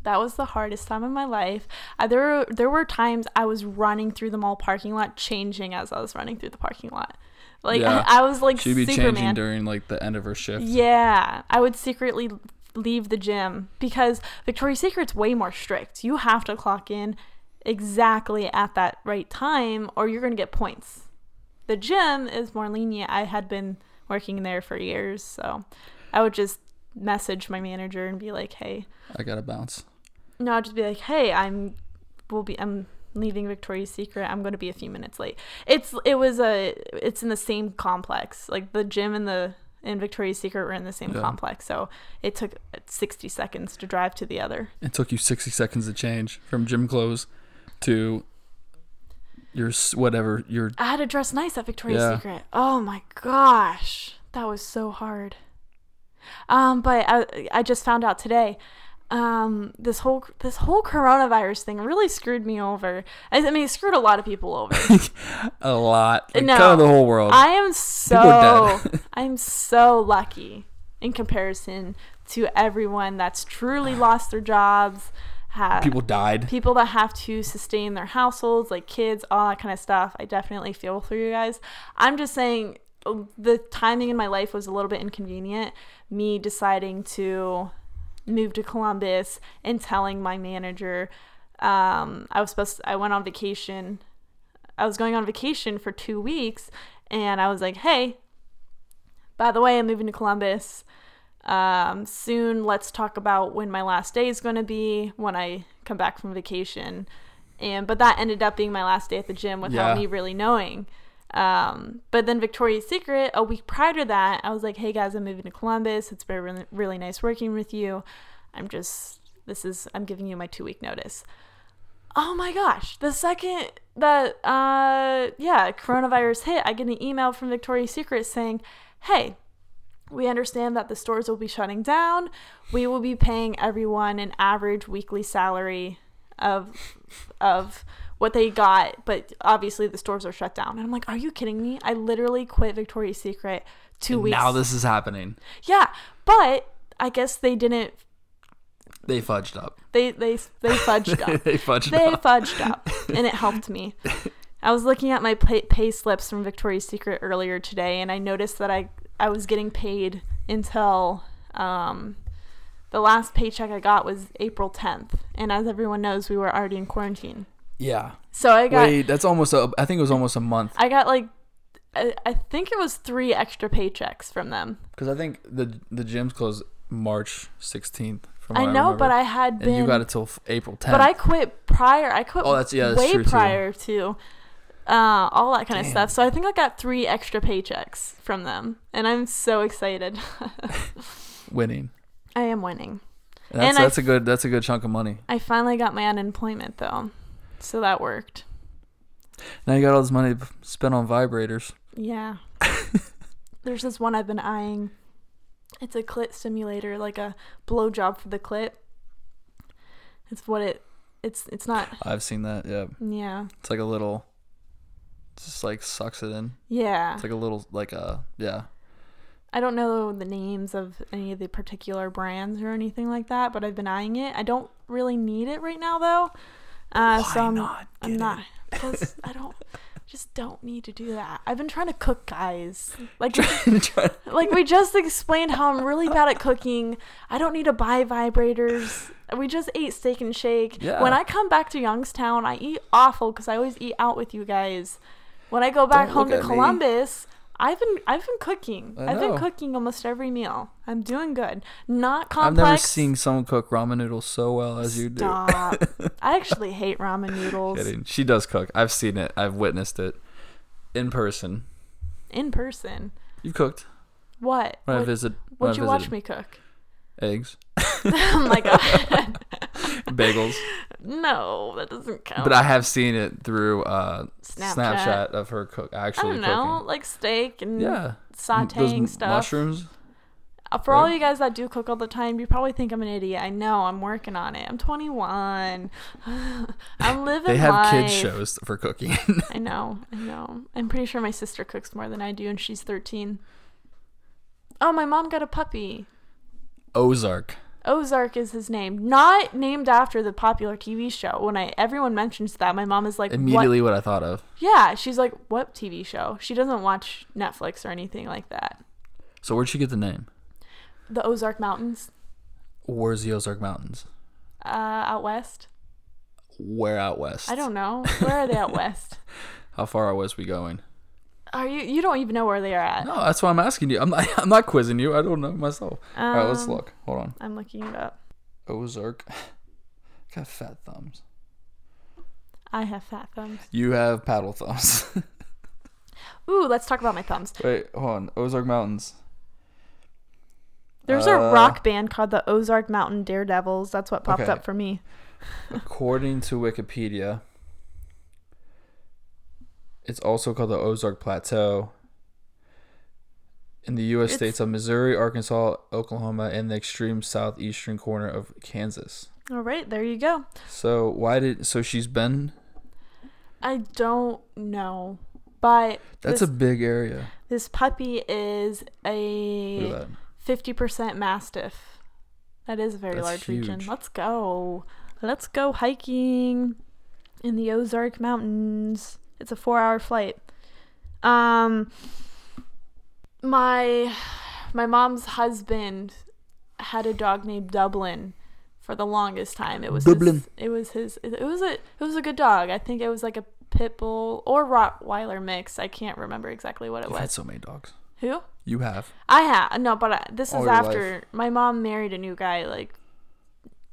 that was the hardest time of my life. There were, there were times I was running through the mall parking lot changing as I was running through the parking lot. Like
Yeah.
I, was like
She'd be changing during like the end of her shift.
Yeah, I would secretly leave the gym because Victoria's Secret's way more strict. You have to clock in exactly at that right time or you're going to get points. The gym is more lenient. I had been working there for years, so I would just message my manager and be like, "Hey,
I gotta bounce.
No, I'd just be like, "Hey, I'm will be I'm leaving Victoria's Secret. I'm going to be a few minutes late." It's it was a it's in the same complex. Like the gym and the and Victoria's Secret were in the same
Yeah.
complex. So it took 60 seconds to drive to the other.
It took you 60 seconds to change from gym clothes to your s- whatever your
I had to dress nice at Victoria's
Yeah.
Secret. Oh my gosh. That was so hard. Um but I I just found out today um this whole this whole coronavirus thing really screwed me over. I, I mean, it screwed a lot of people over.
a lot. Like,
No.
kind of the whole world.
I am so. I'm so lucky in comparison to everyone that's truly lost their jobs, have
People died.
people that have to sustain their households, like kids, all that kind of stuff. I definitely feel for you guys. I'm just saying uh, the timing in my life was a little bit inconvenient. Me deciding to move to Columbus and telling my manager um, I was supposed I went on vacation. I was going on vacation for two weeks, and I was like, "Hey, by the way, I'm moving to Columbus. Um, soon, let's talk about when my last day is going to be when I come back from vacation." And but that ended up being my last day at the gym without
Yeah.
me really knowing. Um, but then Victoria's Secret, a week prior to that, I was like, "Hey guys, I'm moving to Columbus. It's been really, really nice working with you. I'm just this is I'm giving you my two week notice." Oh my gosh! The second that uh yeah coronavirus hit, I get an email from Victoria's Secret saying, "Hey, we understand that the stores will be shutting down. We will be paying everyone an average weekly salary of of what they got, but obviously the stores are shut down." And I'm like, "Are you kidding me? I literally quit Victoria's Secret two
And
weeks."
now this is happening.
yeah, but I guess they didn't.
They fudged up.
They they they fudged up.
they fudged
they
up.
fudged up and it helped me i was looking at my pay, pay slips from victoria's secret earlier today and i noticed that i i was getting paid until um the last paycheck i got was april 10th and as everyone knows we were already in quarantine
Yeah.
so i got
Wait, that's almost a. I think it was almost a month.
i got like I, I think it was three extra paychecks from them
Because I think the the gyms closed March 16th.
I know but i had
And
been
you got it till April 10th.
But I quit prior. I quit
Oh, that's- yeah, that's
way
true, too.
prior to uh, all that kind of stuff. So I think I got three extra paychecks from them, and I'm so excited.
winning.
I am winning.
And that's
And
that's a good that's a good chunk of money.
I finally got my unemployment though, so that worked.
Now you got all this money spent on vibrators.
Yeah. There's this one I've been eyeing. It's a clit simulator, like a blowjob for the clit. It's what it. It's it's not.
I've seen that. Yeah,
Yeah.
it's like a little. Just like sucks it in.
Yeah.
It's like a little like a yeah.
I don't know the names of any of the particular brands or anything like that, but I've been eyeing it. I don't really need it right now though. Uh, so
Why
I'm
not
I'm not because I don't just don't need to do that. I've been trying to cook, guys. Like like we just explained how I'm really bad at cooking. I don't need to buy vibrators. We just ate steak and shake.
Yeah.
When I come back to Youngstown, I eat awful because I always eat out with you guys. When I go back
Don't
home to. Columbus, I've been I've been cooking.
I
I've been cooking almost every meal. I'm doing good. Not complex.
I've never seen someone cook ramen noodles so well as you do.
Stop. I actually hate ramen noodles
Kidding. She does cook. I've seen it. I've witnessed it in person.
in person.
You've cooked
What?
when I
What
visit. when
would
I
you watch me cook?
Eggs,
oh my god.
bagels.
no, that doesn't count.
But I have seen it through uh,
Snapchat.
Snapchat. of her cook actually.
I don't know,
cooking.
like steak and
Yeah,
sautéing
m-
stuff.
Mushrooms.
Uh, For all you guys that do cook all the time, you probably think I'm an idiot. I know. I'm working on it. I'm 21. I'm living
They have
life.
kids shows for cooking.
I know. I know. I'm pretty sure my sister cooks more than I do, and she's 13. Oh, my mom got a puppy.
Ozark.
Ozark is his name, not named after the popular TV show. When I everyone mentions that, my mom is like, "What?"
Immediately what I thought of.
Yeah, she's like, "What TV show?" She doesn't watch Netflix or anything like that.
So where'd she get the name?
The Ozark Mountains,
Where's the Ozark Mountains?
uh, out west.
Where out west?
I don't know. Where are they out west?
How far out west we going?
Are you? You don't even know where they are at.
No, that's why I'm asking you. I'm not. I'm not quizzing you. I don't know myself. All right, let's
Um,
look. Hold on.
I'm looking it up.
Ozark. Got fat thumbs.
I have fat thumbs.
You have paddle thumbs.
Ooh, let's talk about my thumbs.
Wait, hold on. Ozark Mountains.
There's a
Uh,
rock band called the Ozark Mountain Daredevils. That's what popped
Okay.
up for me.
According to Wikipedia, it's also called the Ozark Plateau. In the U.S.
It's-
states of Missouri, Arkansas, Oklahoma, and the extreme southeastern corner of Kansas.
All right, there you go.
So why did so she's been?
I don't know, but
That's
this,
a big area.
this puppy is a fifty percent mastiff. That is a very
That's
large region. Let's go. Let's go hiking in the Ozark Mountains. It's a four-hour flight. Um, my my mom's husband had a dog named Dublin for the longest time. It was
Dublin.
His, it was his. It was a. It was a good dog. I think it was like a pit bull or Rottweiler mix. I can't remember exactly what it
You've had so many dogs.
Who?
You have.
I have no, but I, this
All
is after my mom married a new guy. Like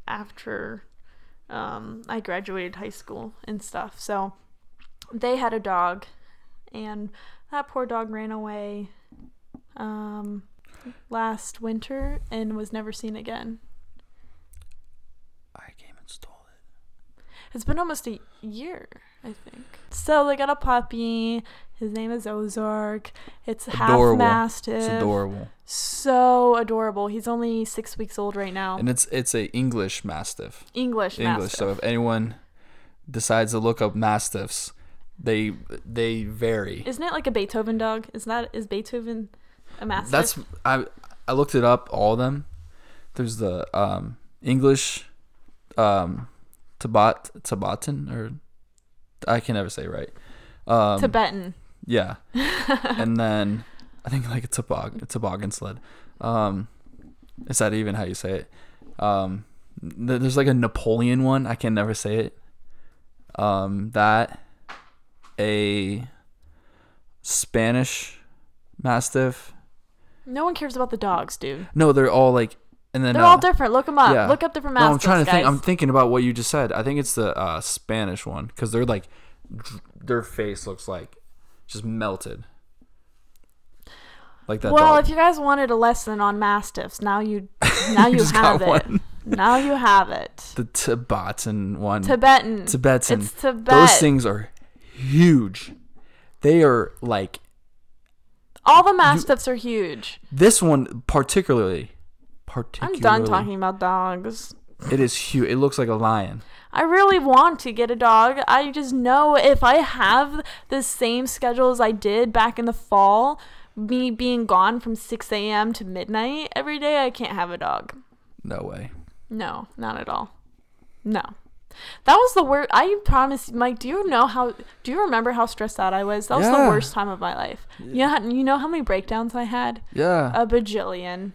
after um, I graduated high school and stuff. So they had a dog, and that poor dog ran away um, last winter and was never seen again.
I came and stole it.
It's been almost a year, I think. So they got a puppy. His name is Ozark. It's half mastiff.
It's adorable,
So adorable. He's only six weeks old right now.
and it's it's a English Mastiff.
English,
English.
mastiff.
So if anyone decides to look up Mastiffs, they they vary.
Isn't it like a Beethoven dog? Is that is Beethoven a mastiff?
That's I I looked it up all of them. There's the um English um Tabat Tabatin or I can never say right. Um
Tibetan.
yeah. and then I think like a tobog a toboggan sled. Um is that even how you say it? Um there's like a Napoleon one, I can never say it. Um that a Spanish mastiff.
No one cares about the dogs, dude.
No, they're all like and then
They're
uh,
all different. Look them up.
yeah.
Look up different
No,
mastiffs,
I'm trying to
guys.
think. I'm thinking about what you just said. I think it's the uh, Spanish one because they're like, dr- their face looks like just melted, like that.
well,
dog.
if you guys wanted a lesson on mastiffs, now you now you
just
have
got
it.
one.
Now you have it.
the Tibetan one.
Tibetan.
Tibetan.
It's Tibet.
Those things are huge. They are like
All the mastiffs are huge.
this one particularly. particularly.
I'm done talking about dogs.
It is huge. It looks like a lion.
I really want to get a dog. I just know if I have the same schedule as I did back in the fall, me being gone from 6 a.m. to midnight every day, I can't have a dog.
No way.
No, not at all. No. That was the worst. I promise, Mike. Do you know how? Do you remember how stressed out I was? That was the worst time of my life. You know, how- you know how many breakdowns I had?
Yeah.
A bajillion.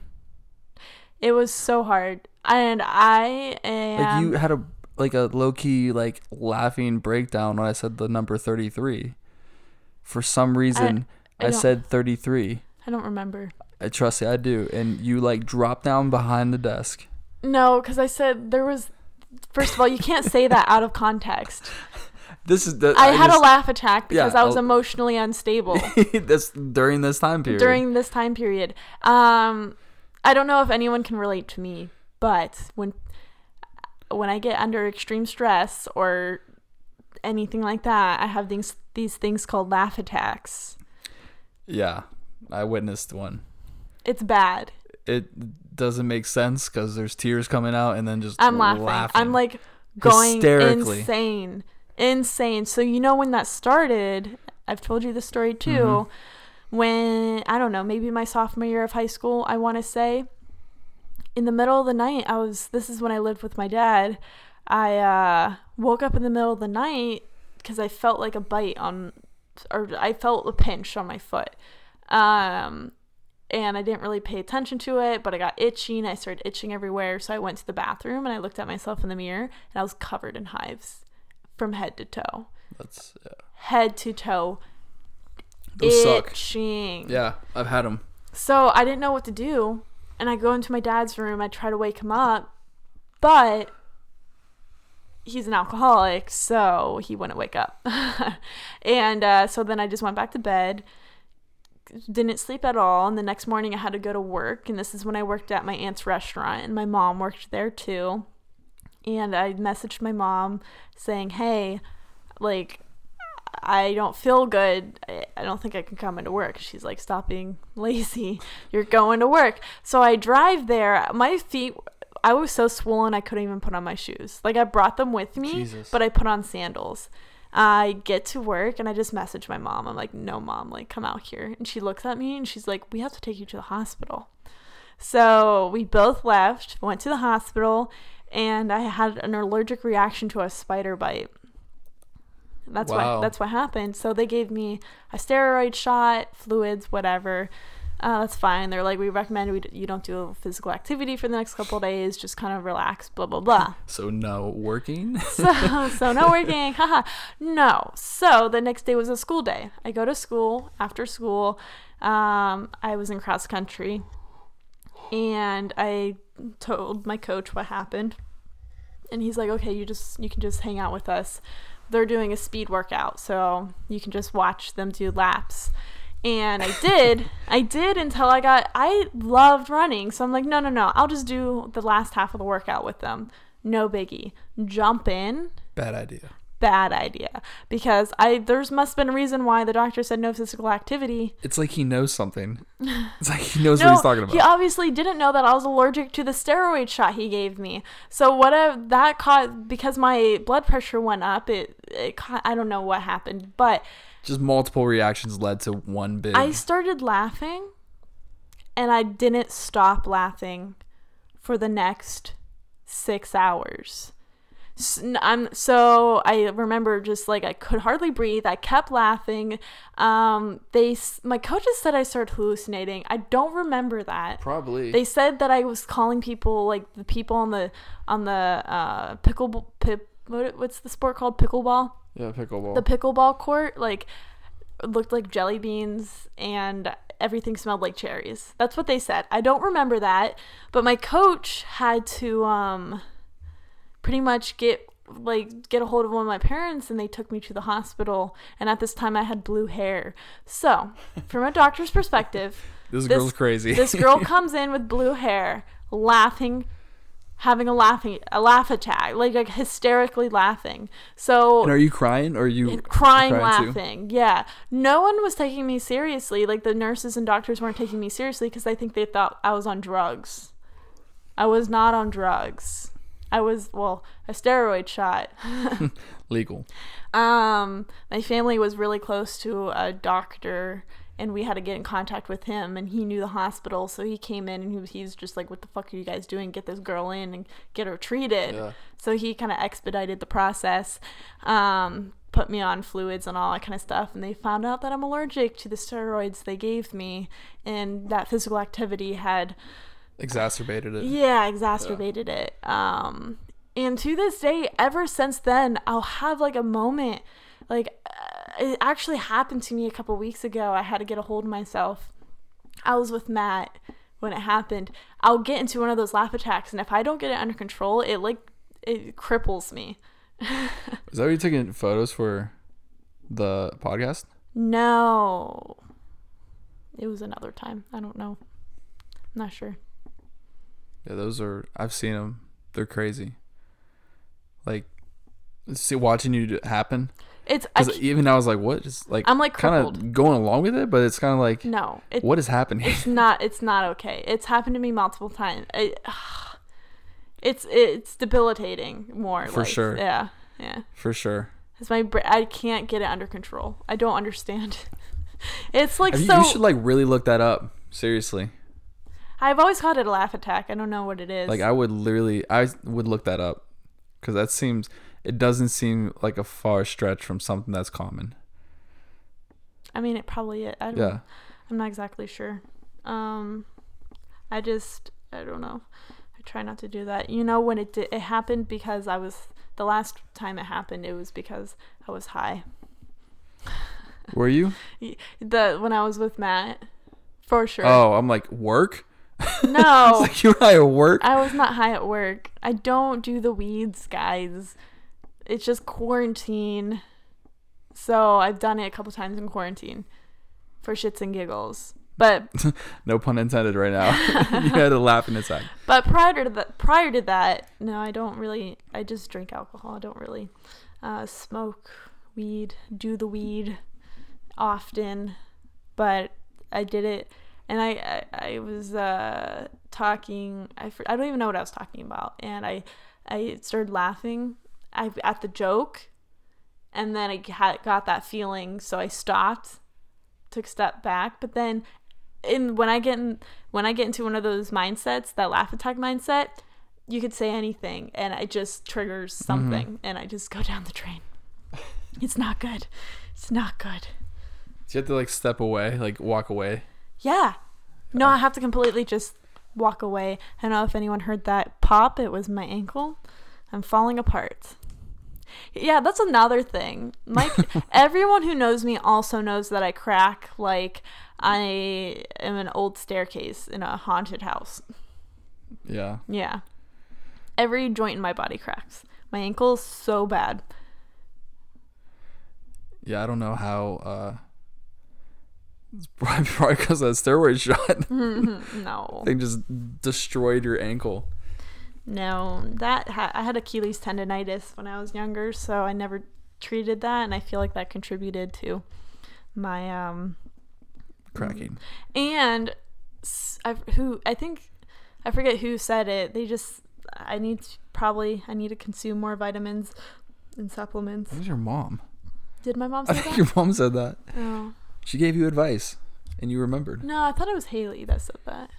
It was so hard, and I am.
like you had a like a low key like laughing breakdown when I said the number thirty three. For some reason,
I
I,
don't-
said thirty three.
I don't remember.
I trust you, I do. And you like dropped down behind the desk.
No, because I said there was. First of all, you can't say that out of context.
This is the
I, had a laugh attack because
Yeah,
I was
I'll-
emotionally unstable
this during this time period.
during this time period. Um, I don't know if anyone can relate to me, but when when I get under extreme stress or anything like that, I have these these things called laugh attacks.
yeah, I witnessed one.
It's bad.
It doesn't make sense because there's tears coming out and then just
I'm laughing. I'm like going insane. Insane. So you know when that started, I've told you the story too.
Mhm.
When I don't know, maybe my sophomore year of high school, I want to say in the middle of the night, I was this is when I lived with my dad. I uh woke up in the middle of the night cuz I felt like a bite on or I felt a pinch on my foot. Um and I didn't really pay attention to it, but I got itchy and I started itching everywhere. So I went to the bathroom and I looked at myself in the mirror and I was covered in hives from head to toe.
that's yeah.
Head to toe.
those suck.
itching.
Yeah, I've had them.
So I didn't know what to do. And I go into my dad's room. I try to wake him up, but he's an alcoholic, so he wouldn't wake up. and uh, so then I just went back to bed. Didn't sleep at all. And the next morning I had to go to work. And this is when I worked at my aunt's restaurant. And my mom worked there too. And I messaged my mom saying, hey, like, I don't feel good. I, don't think I can come into work. She's like, stop being lazy. You're going to work. So I drive there. My feet, I was so swollen I couldn't even put on my shoes. Like I brought them with me,
Jesus.
but I put on sandals. I get to work and I just message my mom. I'm like, no, mom, like come out here. And she looks at me and she's like, we have to take you to the hospital. So we both left, went to the hospital, and I had an allergic reaction to a spider bite. That's
Wow.
what that's what happened. So they gave me a steroid shot, fluids, whatever. Uh, that's fine. They're like, we recommend we d- you don't do physical activity for the next couple of days. Just kind of relax. Blah blah blah.
So no working.
so so no working. Haha. no. So the next day was a school day. I go to school after school. Um, I was in cross country, and I told my coach what happened, and he's like, "Okay, you just you can just hang out with us. They're doing a speed workout, so you can just watch them do laps." And I did. I did until I got. I loved running, so I'm like, no, no, no. I'll just do the last half of the workout with them. No biggie. Jump in.
Bad idea.
Bad idea because I there's must have been a reason why the doctor said no physical activity.
It's like he knows something. It's like he knows
No,
what he's talking about.
he obviously didn't know that I was allergic to the steroid shot he gave me. So whatever that caused because my blood pressure went up. It, it ca- I don't know what happened, but
Just multiple reactions led to one big.
I started laughing and I didn't stop laughing for the next six hours. S- n- I'm so I remember just like I could hardly breathe. I kept laughing. Um, they my coaches said I started hallucinating. I don't remember that.
Probably.
They said that I was calling people like the people on the on the uh, pickle pip. What, what's the sport called? Pickleball
yeah, pickleball.
the pickleball court like looked like jelly beans and everything smelled like cherries. That's what they said. I don't remember that, but my coach had to um pretty much get like get a hold of one of my parents and they took me to the hospital and at this time I had blue hair. So, from a doctor's perspective,
this,
this-
girl's crazy.
this girl comes in with blue hair, laughing, having a laughing a laugh attack, like, like hysterically laughing. So
and are you crying or are you
crying,
too?
laughing. Yeah. No one was taking me seriously. Like the nurses and doctors weren't taking me seriously because I think they thought I was on drugs. I was not on drugs. I was well, a steroid shot.
legal?
Um, my family was really close to a doctor, and we had to get in contact with him, and he knew the hospital, so he came in and he was, he was just like, "What the fuck are you guys doing? Get this girl in and get her treated."
Yeah.
So he kind of expedited the process, um, put me on fluids and all that kind of stuff, and they found out that I'm allergic to the steroids they gave me, and that physical activity had
Exacerbated it.
yeah, exacerbated it. Um, and to this day, ever since then, I'll have like a moment. Like, it actually happened to me a couple weeks ago. I had to get a hold of myself. I was with Matt when it happened. I'll get into one of those laugh attacks, and if I don't get it under control, it like it cripples me.
Is that what you're taking photos for the podcast?
No, it was another time. I don't know. I'm not sure.
Yeah, those are. I've seen them. They're crazy. Like, see, watching you happen.
It's I,
even I was like, what? Just like
I'm, like,
kind of going along with it, but it's kind of like,
no. It,
what is happening?
it's not it's not okay it's happened to me multiple times it, it's it's debilitating more
For
like,
sure.
yeah yeah
For sure.
it's my bra- i can't get it under control i don't understand it's like
you,
so
you should like really look that up. Seriously.
i've always called it a laugh attack i don't know what it is
Like I would literally, I would look that up because that seems, it doesn't seem like a far stretch from something that's common.
I mean it probably is. i don't
Yeah.
i'm not exactly sure um i just i don't know i try not to do that you know when it did it happened because i was the last time it happened it was because i was high
Were you?
the when I was with Matt, for sure.
Oh, I'm like work.
no,
like you and I at work.
I was not high at work. I don't do the weeds, guys. It's just quarantine. So I've done it a couple times in quarantine for shits and giggles. But
No pun intended. Right now, you had to laugh inside.
but prior to that, prior to that, no, I don't really. I just drink alcohol. I don't really uh, smoke weed, do the weed often. But I did it, and I I, I was uh, talking. I I don't even know what I was talking about, and I I started laughing I, at the joke, and then I had, got that feeling, so I stopped, took a step back, but then in when I get in when I get into one of those mindsets, that laugh attack mindset, you could say anything and it just triggers mm-hmm. something and I just go down the drain. It's not good. It's not good.
So you have to like step away, like walk away.
Yeah. No, I have to completely just walk away. I don't know if anyone heard that pop. It was my ankle. I'm falling apart. Yeah, that's another thing. Mike, everyone who knows me also knows that I crack like I am an old staircase in a haunted house.
Yeah.
Yeah. Every joint in my body cracks. My ankle is so bad.
Yeah, I don't know how. uh It's probably because that steroid shot
no.
thing just destroyed your ankle.
No, that ha- I had Achilles tendonitis when I was younger, so I never treated that, and I feel like that contributed to my um
Cracking.
and I who I think I forget who said it. They just I need to, probably I need to consume more vitamins and supplements.
That was your mom.
Did my mom
I think
that?
your mom said that.
Oh.
She gave you advice, and you remembered.
No, I thought it was Haley that said that.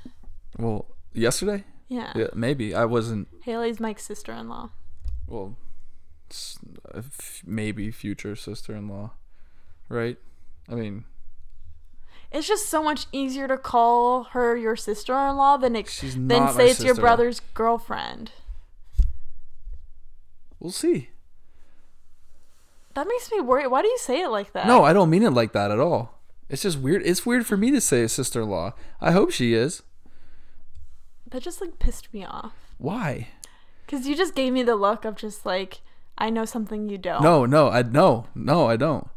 Well, yesterday.
Yeah.
Yeah, maybe I wasn't.
Haley's Mike's sister-in-law.
Well, f- maybe future sister-in-law, right? I mean,
It's just so much easier to call her your sister-in-law than it, than say it's your brother's girlfriend.
We'll see.
That makes me worry. Why do you say it like that?
No, I don't mean it like that at all. It's just weird. It's weird for me to say sister-in-law. I hope she is.
That just like pissed me off.
Why?
Cause you just gave me the look of just like I know something you don't.
No, no, I no, no, I don't.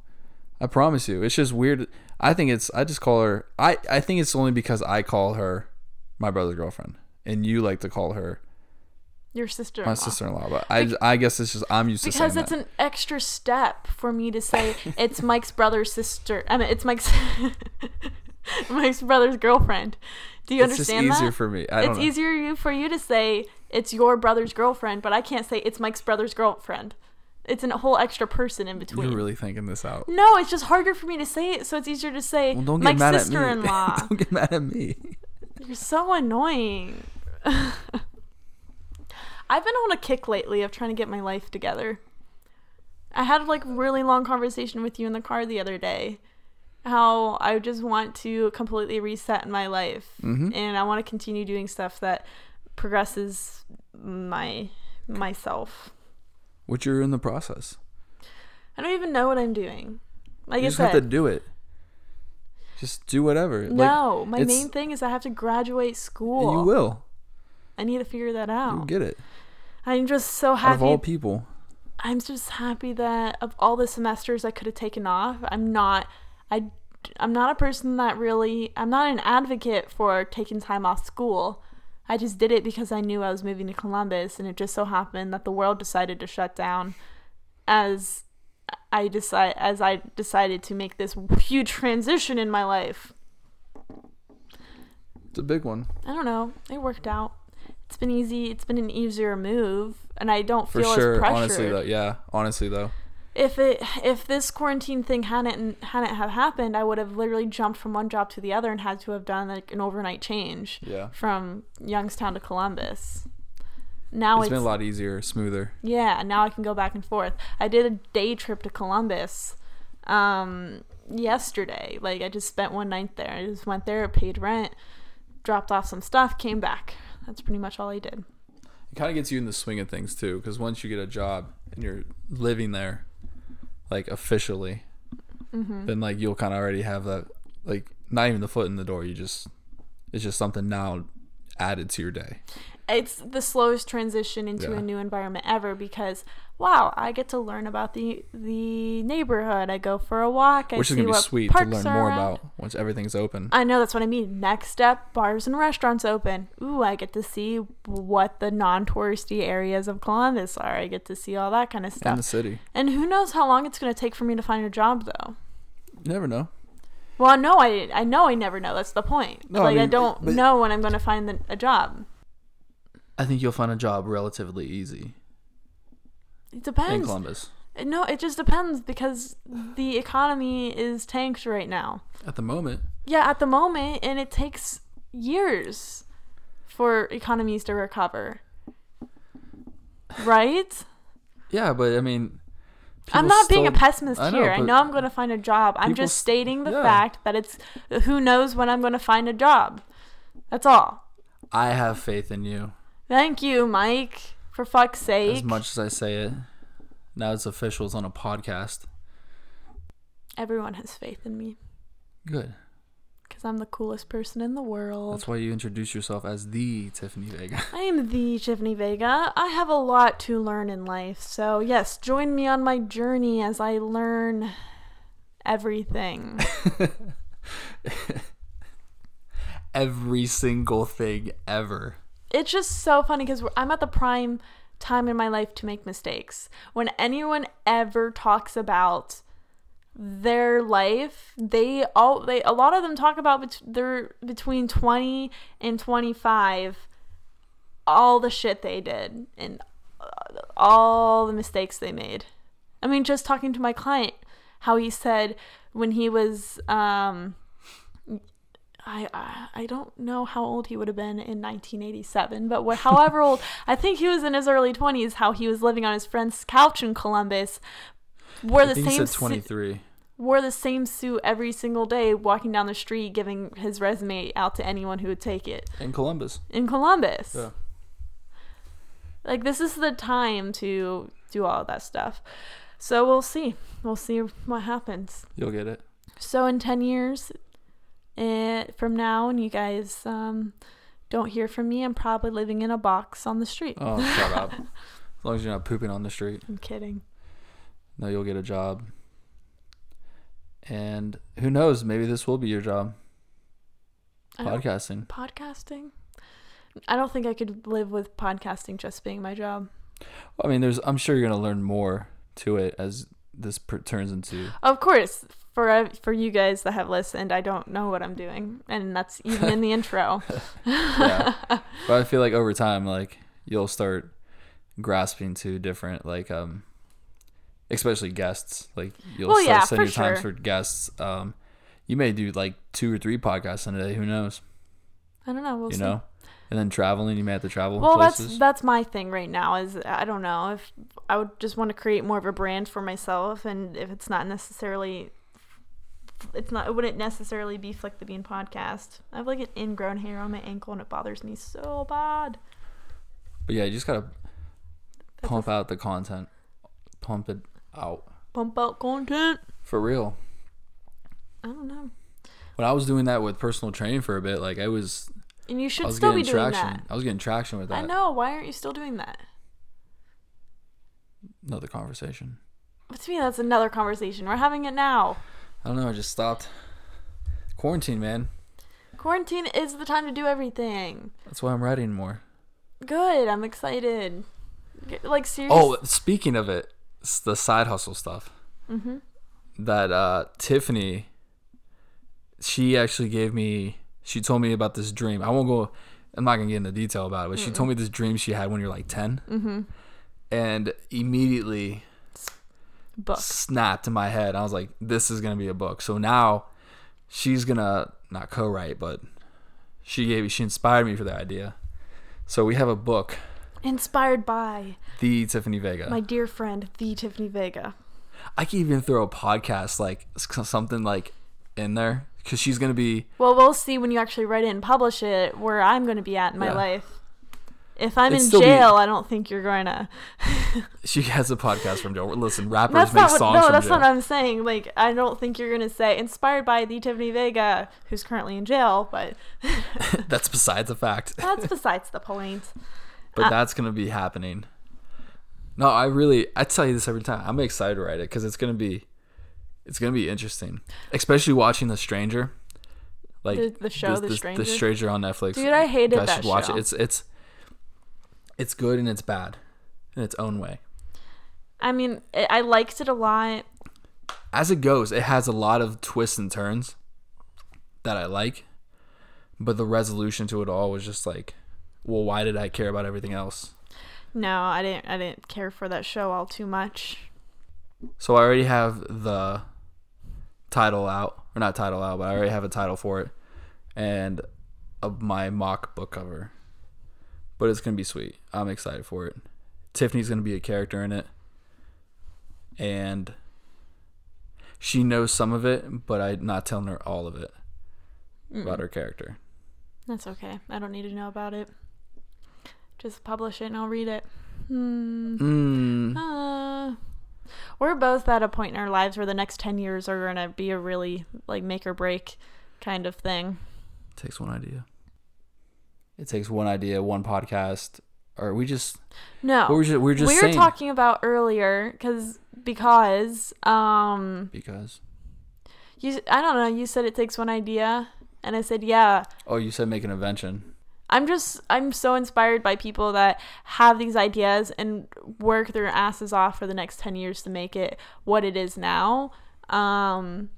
I promise you. It's just weird. I think it's. I just call her. I I think it's only because I call her my brother's girlfriend, and you like to call her
your sister.
my sister-in-law. But I I guess it's just I'm used to
Because it's
that.
an extra step for me to say it's Mike's brother's sister. I mean, it's Mike's Mike's brother's girlfriend. Do you understand?
it's just easier
that?
for me. I don't
it's
know.
easier you- for you to say it's your brother's girlfriend, but I can't say it's Mike's brother's girlfriend. It's a whole extra person in between.
You're really thinking this out.
no, it's just harder for me to say it, so it's easier to say
Well, don't get
Mike's
mad at me.
sister-in-law.
don't get mad at me.
You're so annoying. I've been on a kick lately of trying to get my life together. I had like a really long conversation with you in the car the other day. How I just want to completely reset in my life
Mhm.
and I want to continue doing stuff that progresses my myself.
Which you're in the process.
I don't even know what I'm doing. Like
you
I
just have to
said,
do it. Just do whatever. Like,
no, my main thing is I have to graduate school.
You will.
I need to figure that out.
You'll get it.
I'm just so
Out
happy
of all people.
I'm just happy that of all the semesters I could have taken off, I'm not I I'm not a person that really I'm not an advocate for taking time off school. I just did it because I knew I was moving to Columbus and it just so happened that the world decided to shut down as I decide as I decided to make this huge transition in my life.
It's a big one.
I don't know. It worked out. It's been easy. It's been an easier move, and I don't
For
feel
sure.
as pressured.
Honestly though. Yeah. Honestly though.
If it if this quarantine thing hadn't hadn't have happened, I would have literally jumped from one job to the other and had to have done like an overnight change
Yeah.
from Youngstown to Columbus. Now
it's
it's,
been a lot easier, smoother.
yeah. Now I can go back and forth. I did a day trip to Columbus, um, yesterday. Like I just spent one night there. I just went there, paid rent, dropped off some stuff, came back. That's pretty much all I did.
It kind of gets you in the swing of things too, because once you get a job and you're living there, like officially,
Mm-hmm.
then like you'll kind of already have that, like not even the foot in the door. You just, it's just something now added to your day.
It's the slowest transition into
Yeah.
a new environment ever because wow i get to learn about the the neighborhood i go for a walk I
Which is gonna be sweet to learn more
around.
about once everything's open.
i know that's what i mean next step bars and restaurants open ooh i get to see what the non-touristy areas of columbus are i get to see all that kind of stuff in
the city.
and who knows how long it's going to take for me to find a job though
You never know.
well no i i know i never know that's the point
No,
like I,
mean,
don't
but-
know when i'm going to find the, a job
I think you'll find a job relatively easy
it depends.
in Columbus
No, it just depends because the economy is tanked right now.
at the moment.
Yeah, at the moment, and it takes years for economies to recover. Right?
Yeah, but I mean,
I'm not being a pessimist
I know,
here. I know I'm going to find a job. I'm just stating the
yeah.
fact that it's who knows when I'm going to find a job. That's all.
I have faith in you
Thank you, Mike. For fuck's sake.
as much as I say it. Now it's official. It's on a podcast.
Everyone has faith in me
Good.
because I'm the coolest person in the world.
That's why you introduce yourself as the Tiffany Vega.
I am the Tiffany Vega. I have a lot to learn in life. So, yes, join me on my journey as I learn everything.
Every single thing ever.
It's just so funny because I'm at the prime time in my life to make mistakes. When anyone ever talks about their life, they all they a lot of them talk about bet- they're between 20 and 25 all the shit they did and uh, all the mistakes they made. I mean, just talking to my client, how he said when he was um I, I I don't know how old he would have been in 1987, but what, however old, I think he was in his early 20s. How he was living on his friend's couch in Columbus, wore the same
said
su-
23.
wore the same suit every single day, walking down the street, giving his resume out to anyone who would take it
in Columbus.
in Columbus.
Yeah.
Like this is the time to do all that stuff. So we'll see. We'll see what happens.
You'll get it.
So in 10 years from now and you guys um, don't hear from me, I'm probably living in a box on the street.
Oh, shut up. As long as you're not pooping on the street.
I'm kidding.
No, you'll get a job. And who knows? Maybe this will be your job. Podcasting.
podcasting? I don't think I could live with podcasting just being my job.
I mean, there's. I'm sure you're gonna learn more to it as this per- turns into.
Of course, for for you guys that have listened, I don't know what I'm doing, and that's even in the intro.
Yeah. but I feel like over time, like you'll start grasping to different, like, um, especially guests. Like you'll
Well,
start
yeah,
setting your times for guests. Um, you may do like two or three podcasts in a day. Who knows?
I don't know. We'll
you
see.
know. And then traveling, you may have to travel
Well,
places.
that's that's my thing right now. Is I don't know if I would just want to create more of a brand for myself, and if it's not necessarily, it's not. It wouldn't necessarily be Flick the Bean podcast. I have like an ingrown hair on my ankle, and it bothers me so bad.
but yeah, you just gotta
That's
pump out the content, pump it out
pump out content.
for real.
I don't know.
When I was doing that with personal training for a bit, like I was,
And you should still be doing
traction.
that.
I was getting traction with that.
I know. Why aren't you still doing that?
Another conversation.
But to me, that's another conversation. We're having it now.
I don't know. I just stopped. Quarantine, man.
Quarantine is the time to do everything.
That's why I'm writing more.
Good. I'm excited. Like seriously.
Oh, speaking of it, it's the side hustle stuff.
Mm-hmm.
that uh, Tiffany, she actually gave me. She told me about this dream. I won't go. I'm not gonna get into detail about it, but she told me this dream she had when you're like 10,
Mm-hmm.
and immediately
Book.
snapped in my head. I was like, this is gonna be a book. So now she's gonna not co-write, but she gave she inspired me for the idea. So we have a book,
Inspired by
the Tiffany Vega.
my dear friend, the Tiffany Vega.
I can even throw a podcast like something like in there because she's gonna be
Well, we'll see when you actually write it and publish it where I'm going to be at in my
Yeah.
life. If I'm
It'd
in
still be-
jail, I don't think you're going to.
she has a podcast from jail. Listen, rappers
That's
make
not what.
songs
No, that's
jail.
what I'm saying. Like, I don't think you're going to say inspired by the Tiffany Vega, who's currently in jail. But
that's besides the fact.
that's besides the point.
but
Uh,
that's gonna be happening. No, I really I tell you this every time. I'm excited to write it because it's gonna be it's gonna be interesting, especially watching The Stranger. Like
The- the show, The Stranger?
The Stranger on Netflix.
Dude, I hated
guys
that
should watch
show.
it. It's it's it's good and it's bad in its own way.
I mean, I I liked it a lot.
As it goes, it has a lot of twists and turns that I like, but the resolution to it all was just like, well, why did I care about everything else?
No, I didn't. I didn't care for that show all too much.
So I already have the title out, or not title out, but I already have a title for it, and a, my mock book cover. But it's gonna be sweet. I'm excited for it. Tiffany's gonna be a character in it, and she knows some of it, but I'm not telling her all of it about her character.
That's okay. I don't need to know about it. Just publish it and I'll read it. Hmm.
Mm.
Uh, we're both at a point in our lives where the next 10 years are going to be a really like make or break kind of thing.
takes one idea. It takes one idea, one podcast, or we just
No.
we're just, we're just
we were
saying
talking about earlier cuz because um
because
you I don't know, you said it takes one idea and I said, "Yeah,
oh you said make an invention.
I'm just I'm so inspired by people that have these ideas and work their asses off for the next 10 years to make it what it is now. Um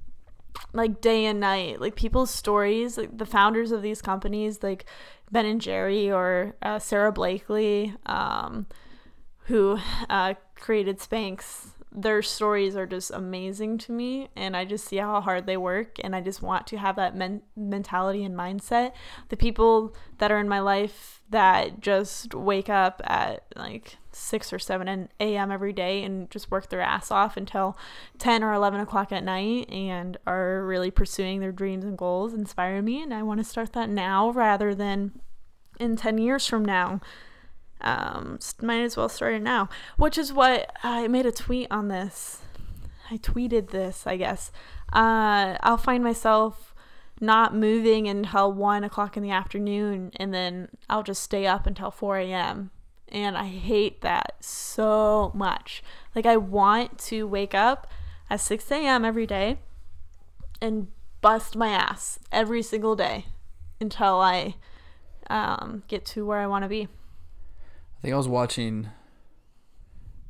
like day and night, like people's stories, like the founders of these companies like Ben and Jerry or uh, Sara Blakely um who uh, created Spanx their stories are just amazing to me and i just see how hard they work and i just want to have that men- mentality and mindset. The people that are in my life that just wake up at like 6 or 7 a.m every day and just work their ass off until 10 or 11 o'clock at night and are really pursuing their dreams and goals inspire me and i want to start that now rather than in 10 years from now um, might as well start it now. Which is what I made a tweet on this. I tweeted this, I guess. Uh, I'll find myself not moving until one o'clock in the afternoon, and then I'll just stay up until 4 a.m. And I hate that so much. Like, I want to wake up at 6 a.m. every day and bust my ass every single day until I um, get to where I want to be.
I think I was watching.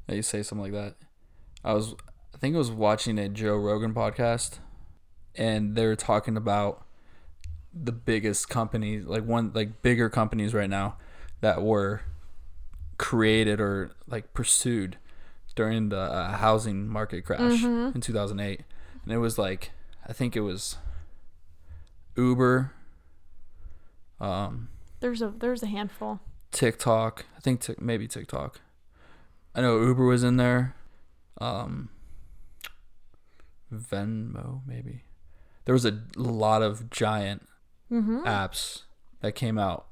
You say something like that. I was, I think I was watching a Joe Rogan podcast, and they were talking about the biggest companies, like one, like bigger companies right now, that were created or like pursued during the uh, housing market crash in 2008, and it was like, I think it was Uber, um,
There's a there's a handful.
TikTok. I think tic maybe TikTok. I know Uber was in there. Um, Venmo maybe. There was a lot of giant
Mm-hmm.
apps that came out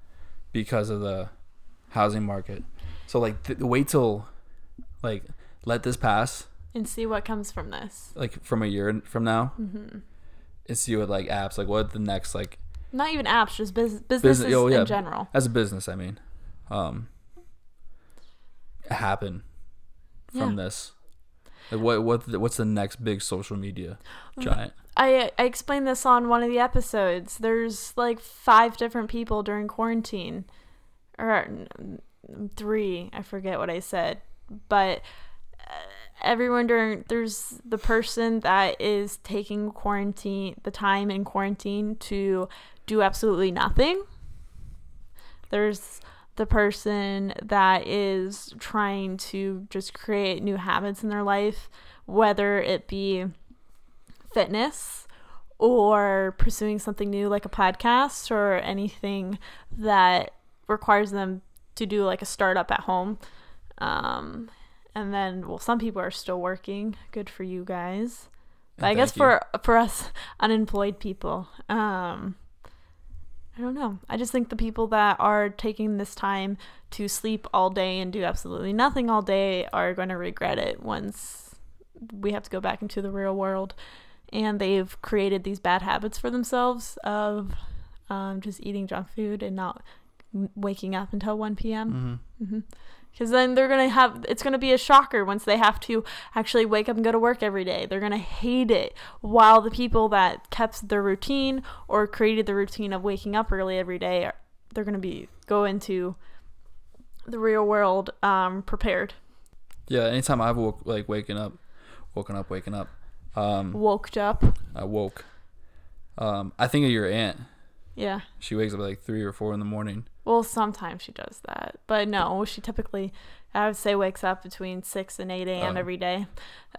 because of the housing market. So like th- wait till like let this pass
And see what comes from this.
like from a year from now
Mm-hmm.
and see what like apps like what the next like
Not even apps, just bus- businesses
oh, yeah.
in general.
as a business I mean um happen from
Yeah.
this like what what what's the next big social media giant
I I explained this on one of the episodes. There's like five different people during quarantine, or mm, three. I forget what I said, but uh, everyone during there's the person that is taking quarantine the time in quarantine to do absolutely nothing. There's the person that is trying to just create new habits in their life, whether it be fitness or pursuing something new like a podcast or anything that requires them to do like a startup at home. Um, and then, well, some people are still working. Good for you guys. But I guess
you.
for for us unemployed people, um, I don't know. I just think the people that are taking this time to sleep all day and do absolutely nothing all day are going to regret it once we have to go back into the real world and they've created these bad habits for themselves of um, just eating junk food and not waking up until 1 p.m.
Mm-hmm.
Because then they're going to have, it's going to be a shocker once they have to actually wake up and go to work every day. They're going to hate it. While the people that kept their routine or created the routine of waking up early every day, are, they're going to be, go into the real world um, prepared.
Yeah, anytime I've woke like waking up, woken up, waking up, um,
Woked up.
I woke. Um, I think of your aunt.
Yeah.
She wakes up at like three or four in the morning.
Well, sometimes she does that, but no, she typically, I would say, wakes up between six and eight a.m.
Oh.
every day.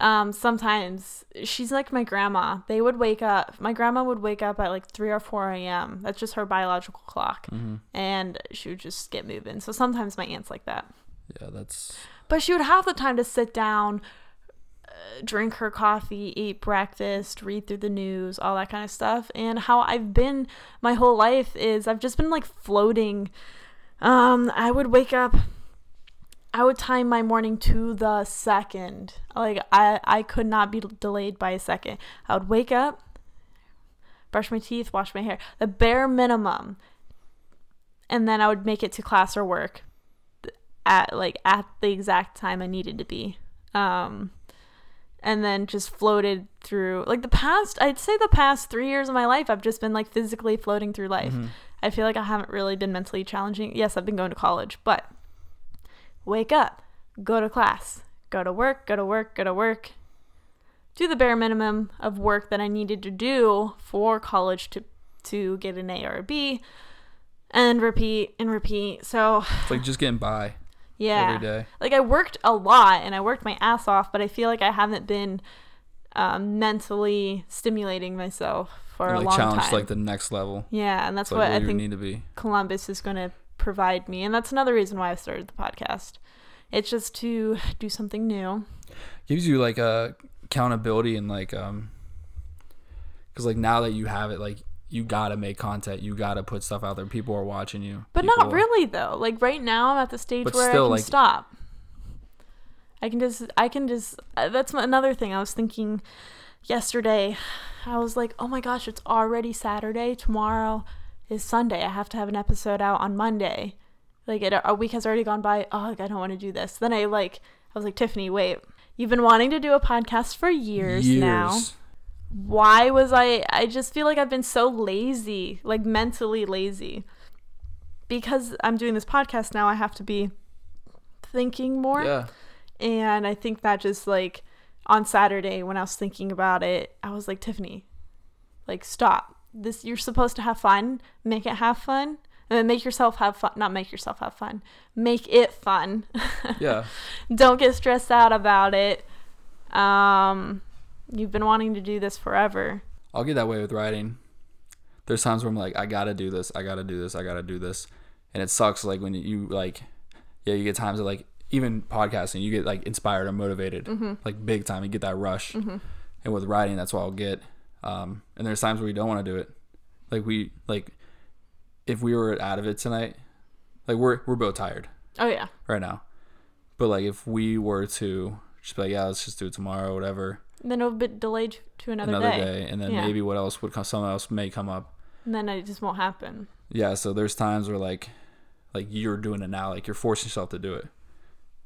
Um, sometimes she's like my grandma. They would wake up. My grandma would wake up at like three or four a.m. That's just her biological clock,
Mm-hmm.
and she would just get moving. So sometimes my aunt's like that,
Yeah, that's
but she would have the time to sit down. Drink her coffee, eat breakfast, read through the news, all that kind of stuff. And how I've been my whole life is I've just been like floating um, I would wake up. I would time my morning to the second. Like I, I could not be delayed by a second. I would wake up, brush my teeth, wash my hair, the bare minimum, and then I would make it to class or work at like at the exact time I needed to be. Um, and then just floated through like the past. I'd say the past three years of my life, I've just been like physically floating through life.
Mhm.
I feel like I haven't really been mentally challenging. Yes, I've been going to college, but wake up, go to class, go to work, go to work, go to work. Do the bare minimum of work that I needed to do for college to to get an A or a B and repeat and repeat. So,
it's like just getting by
yeah.
every day.
Like I worked a lot and I worked my ass off, but I feel like I haven't been um, mentally stimulating myself for
And,
a
like
long
challenge
time.
to, like the next level.
yeah, and that's
like
what I think
need to be.
Columbus is going to provide me. And that's another reason why I started the podcast. It's just to do something new.
Gives you like a accountability and like um, because like now that you have it, like you gotta make content. You gotta put stuff out there. People are watching you.
But
People-
not really though. Like right now I'm at the stage where
still,
I can
like-
stop. I can just I can just uh, that's another thing I was thinking yesterday. I was like, "Oh my gosh, it's already Saturday. Tomorrow is Sunday. I have to have an episode out on Monday." Like it, a week has already gone by. Oh, like, I don't want to do this. Then I like I was like, "Tiffany, wait. You've been wanting to do a podcast for years, now. Why was I I just feel like I've been so lazy, like mentally lazy. Because I'm doing this podcast now, I have to be thinking more.
Yeah.
And I think that just like on Saturday when I was thinking about it, I was like, Tiffany, like stop. This you're supposed to have fun. Make it have fun. And then make yourself have fun. Not make yourself have fun. Make it fun.
Yeah.
Don't get stressed out about it. Um, you've been wanting to do this forever.
I'll get that way with writing. There's times where I'm like, I gotta do this, I gotta do this, I gotta do this, and it sucks. Like when you like, yeah, you get times that like even podcasting, you get like inspired or motivated, like big time. You get that rush, and with writing, that's what I'll get. Um, and there's times where you don't want to do it. Like we like, if we were out of it tonight, like we're we're both tired
Oh yeah.
right now, but like if we were to just be like, yeah, let's just do it tomorrow, whatever,
Then it'll be delayed to another,
another
day.
day, and then
Yeah.
maybe what else would come? something else may come up.
And then it just won't happen.
Yeah, so there's times where like like you're doing it now, like you're forcing yourself to do it.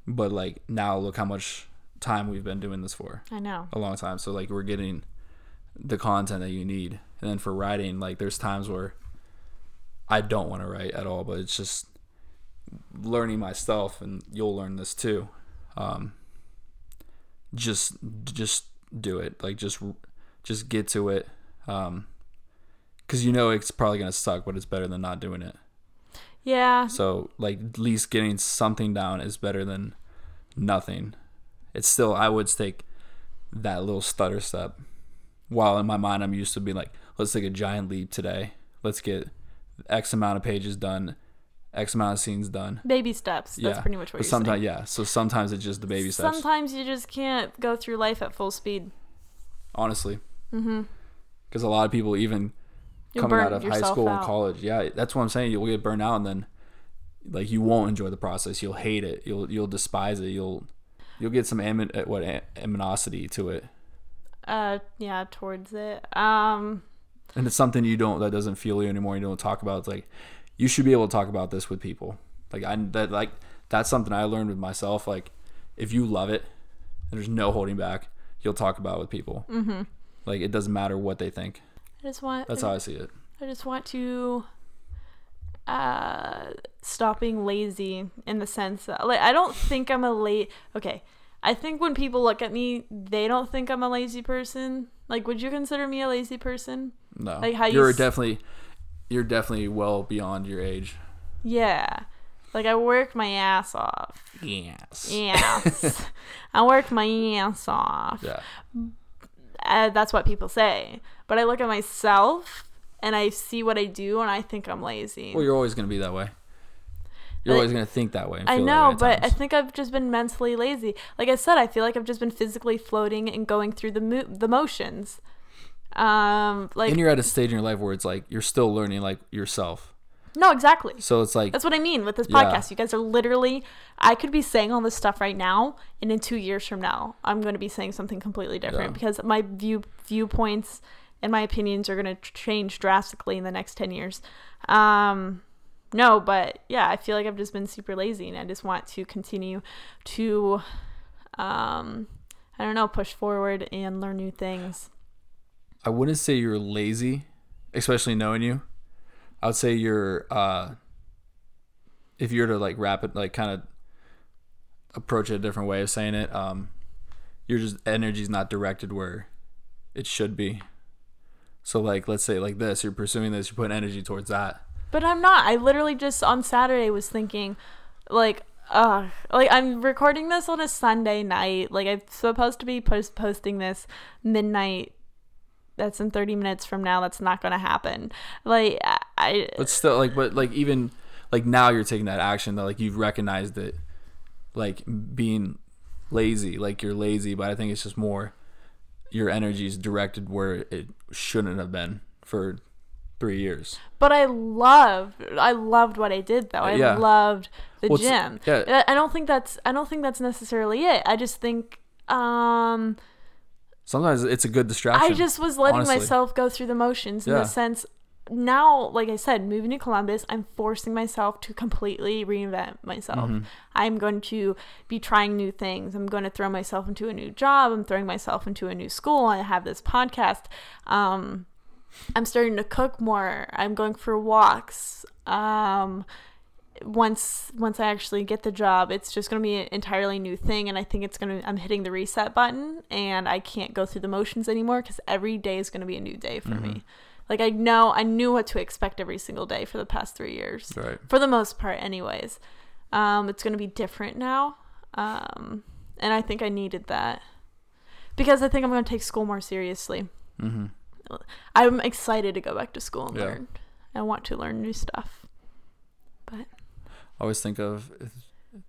But like now look how much time we've been doing this for.
I know.
A long time. So like we're getting the content that you need. And then for writing, like there's times where I don't want to write at all, but it's just learning myself and you'll learn this too. Um just just do it. Like just just get to it. Um, because you know it's probably gonna suck, but it's better than not doing it.
Yeah.
So like at least getting something down is better than nothing. It's still I would take that little stutter step. While in my mind I'm used to being like, let's take a giant leap today. Let's get X amount of pages done, X amount of scenes done.
Baby steps. That's
yeah.
pretty much what
but
you're
sometimes
saying.
yeah. So sometimes it's just the baby steps.
Sometimes you just can't go through life at full speed.
honestly.
Mm-hmm.
Because a lot of people even
You'll
coming out of high school and college. Yeah, that's what I'm saying. You'll get burned out, and then like you won't enjoy the process. You'll hate it. You'll you'll despise it. You'll you'll get some amin- uh, what aminosity to it,
Uh, yeah, towards it. Um,
and it's something you don't that doesn't feel you anymore. You don't talk about. It's like you should be able to talk about this with people. Like I that like that's something I learned with myself. Like if you love it, there's no holding back. You'll talk about it with people.
mm-hmm.
Like it doesn't matter what they think.
I just want.
That's how I see it.
I just want to uh stop being lazy in the sense that like I don't think I'm a late okay. I think when people look at me, they don't think I'm a lazy person. Like would you consider me a lazy person?
No,
Like how you
you're
s-
definitely you're definitely well beyond your age.
Yeah. Like I work my ass off.
Yes.
Yes. I work my ass off.
Yeah.
Uh, that's what people say. But I look at myself and I see what I do and I think I'm lazy.
Well, you're always gonna be that way. You're
Like,
always gonna think that way.
I know,
way
but I think I've just been mentally lazy. Like I said, I feel like I've just been physically floating and going through the mo- the motions. Um, like
and you're at a stage in your life where it's like you're still learning like yourself.
no, exactly.
So it's like
That's what I mean with this
Yeah.
podcast. You guys are literally. I could be saying all this stuff right now, and in two years from now, I'm going to be saying something completely different
Yeah.
because my view viewpoints and my opinions are going to change drastically in the next ten years. Um, no, but yeah, I feel like I've just been super lazy, and I just want to continue to, um, I don't know, push forward and learn new things.
I wouldn't say you're lazy, especially knowing you. I would say you're uh if you were to like wrap it like kind of approach it a different way of saying it, um your just energy's not directed where it should be. So like let's say like this, you're pursuing this, you're putting energy towards that.
But I'm not. I literally just on Saturday was thinking, like, uh, like I'm recording this on a Sunday night. Like I'm supposed to be post posting this midnight. That's in 30 minutes from now. That's not gonna happen. Like I,
But still like but like even like now you're taking that action that like you've recognized it like being lazy, like you're lazy, but I think it's just more your energy is directed where it shouldn't have been for three years.
but I loved. I loved what I did though. I
Yeah.
loved the
Well,
gym.
yeah.
I I don't think that's. I don't think that's necessarily it. I just think. Um,
Sometimes it's a good distraction.
I just was letting
honestly.
myself go through the motions in
Yeah.
the sense now, like I said, moving to Columbus, I'm forcing myself to completely reinvent myself.
Mhm.
I'm going to be trying new things. I'm going to throw myself into a new job. I'm throwing myself into a new school. I have this podcast. Um, I'm starting to cook more. I'm going for walks. Um, once once I actually get the job, it's just going to be an entirely new thing, and I think it's going to. I'm hitting the reset button, and I can't go through the motions anymore because every day is going to be a new day for me. Like I know, I knew what to expect every single day for the past three years,
right.
for the most part, anyways. Um, it's going to be different now, um, and I think I needed that because I think I'm going to take school more seriously.
hmm
I'm excited to go back to school and
Yeah.
learn. I want to learn new stuff.
I always think of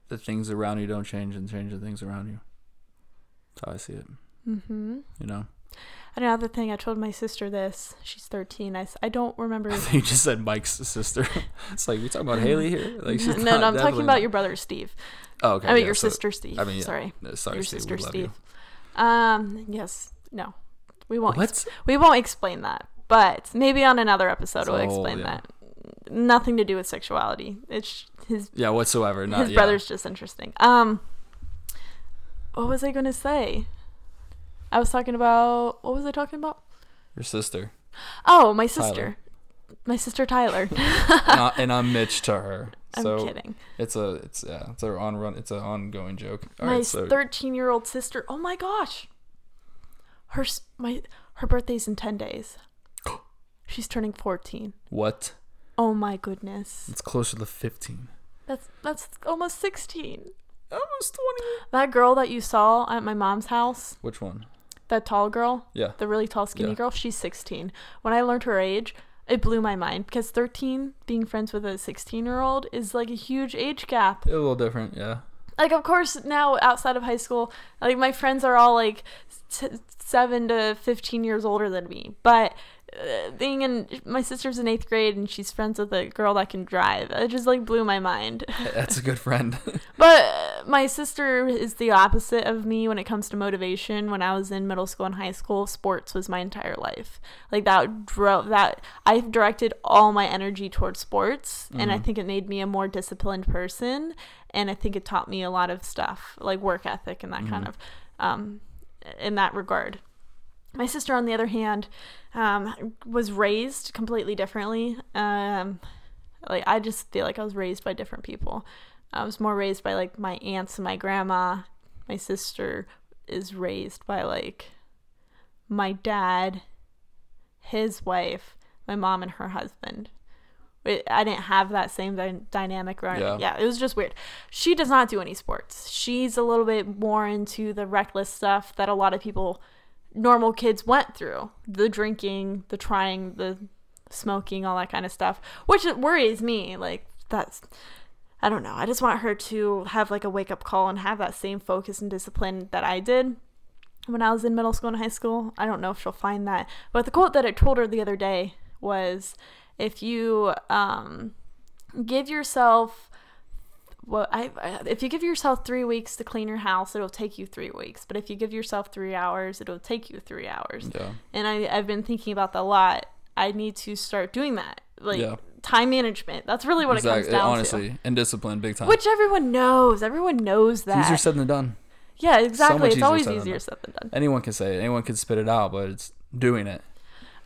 the things around you don't change and change the things around you. That's how I see it.
Mm-hmm.
You know,
Another thing, I told my sister this. She's 13. I, I don't remember.
You just said Mike's sister. it's like we talking about Haley here. Like she's
no,
not-
no, I'm talking about
not-
your brother Steve.
Oh, okay.
I mean
yeah,
your
so-
sister Steve.
I mean, yeah.
sorry,
uh, Sorry,
your
Steve.
sister Steve.
You.
Um, yes, no, we won't.
What?
We won't explain that, but maybe on another episode
It's
we'll
whole-
explain
yeah.
that. Nothing to do with sexuality. It's his
Yeah, whatsoever. Not
his
yeah.
brother's just interesting. Um, what was I gonna say? I was talking about what was I talking about?
Your sister.
Oh, my
Tyler.
sister. my sister Tyler.
and, I, and I'm Mitch to her.
I'm
So
kidding.
it's a it's yeah it's a on run it's an ongoing joke. All
my
right, so
13 year old sister. Oh my gosh. Her my her birthday's in 10 days. She's turning 14.
what?
Oh my goodness.
It's closer to 15.
That's that's almost 16.
Almost 20.
That girl that you saw at my mom's house,
Which one?
that tall girl,
Yeah.
the really tall skinny
Yeah.
girl, she's 16. When I learned her age, it blew my mind because 13 being friends with a 16 year old is like a huge age gap.
A little different, yeah.
like of course now outside of high school like my friends are all like t- 7 to 15 years older than me but being in my sister's in 8th grade and she's friends with a girl that can drive it just like blew my mind
That's a good friend.
but my sister is the opposite of me when it comes to motivation when i was in middle school and high school sports was my entire life like that drove that i directed all my energy towards sports and i
Mhm.
think it made me a more disciplined person and i think it taught me a lot of stuff like work ethic and that kind
Mhm.
of um, in that regard my sister on the other hand um, was raised completely differently. Um, like i just feel like i was raised by different people. I was more raised by like my aunts and my grandma. My sister is raised by like my dad his wife my mom and her husband. It- i didn't have that same dy- dynamic right
Yeah.
yeah it was just weird. She does not do any sports. She's a little bit more into the reckless stuff that a lot of people normal kids went through. The drinking the trying the smoking all that kind of stuff which worries me like that's i don't know. I just want her to have like a wake up call and have that same focus and discipline that i did when i was in middle school and high school. I don't know if she'll find that but the quote that i told her the other day was if you um, give yourself well, I, if you give yourself three weeks to clean your house, it'll take you three weeks. But if you give yourself three hours, it'll take you three hours.
yeah.
And I, I've been thinking about that a lot. I need to start doing that, like
Yeah.
time management. That's really what it comes
Exactly.
down
Honestly, and discipline, big time.
Which everyone knows. Everyone knows that.
Easier said than done.
yeah, exactly.
much
it's
easier
always
said than
easier
done.
said than done.
Anyone can say it. Anyone can spit it out, but it's doing it.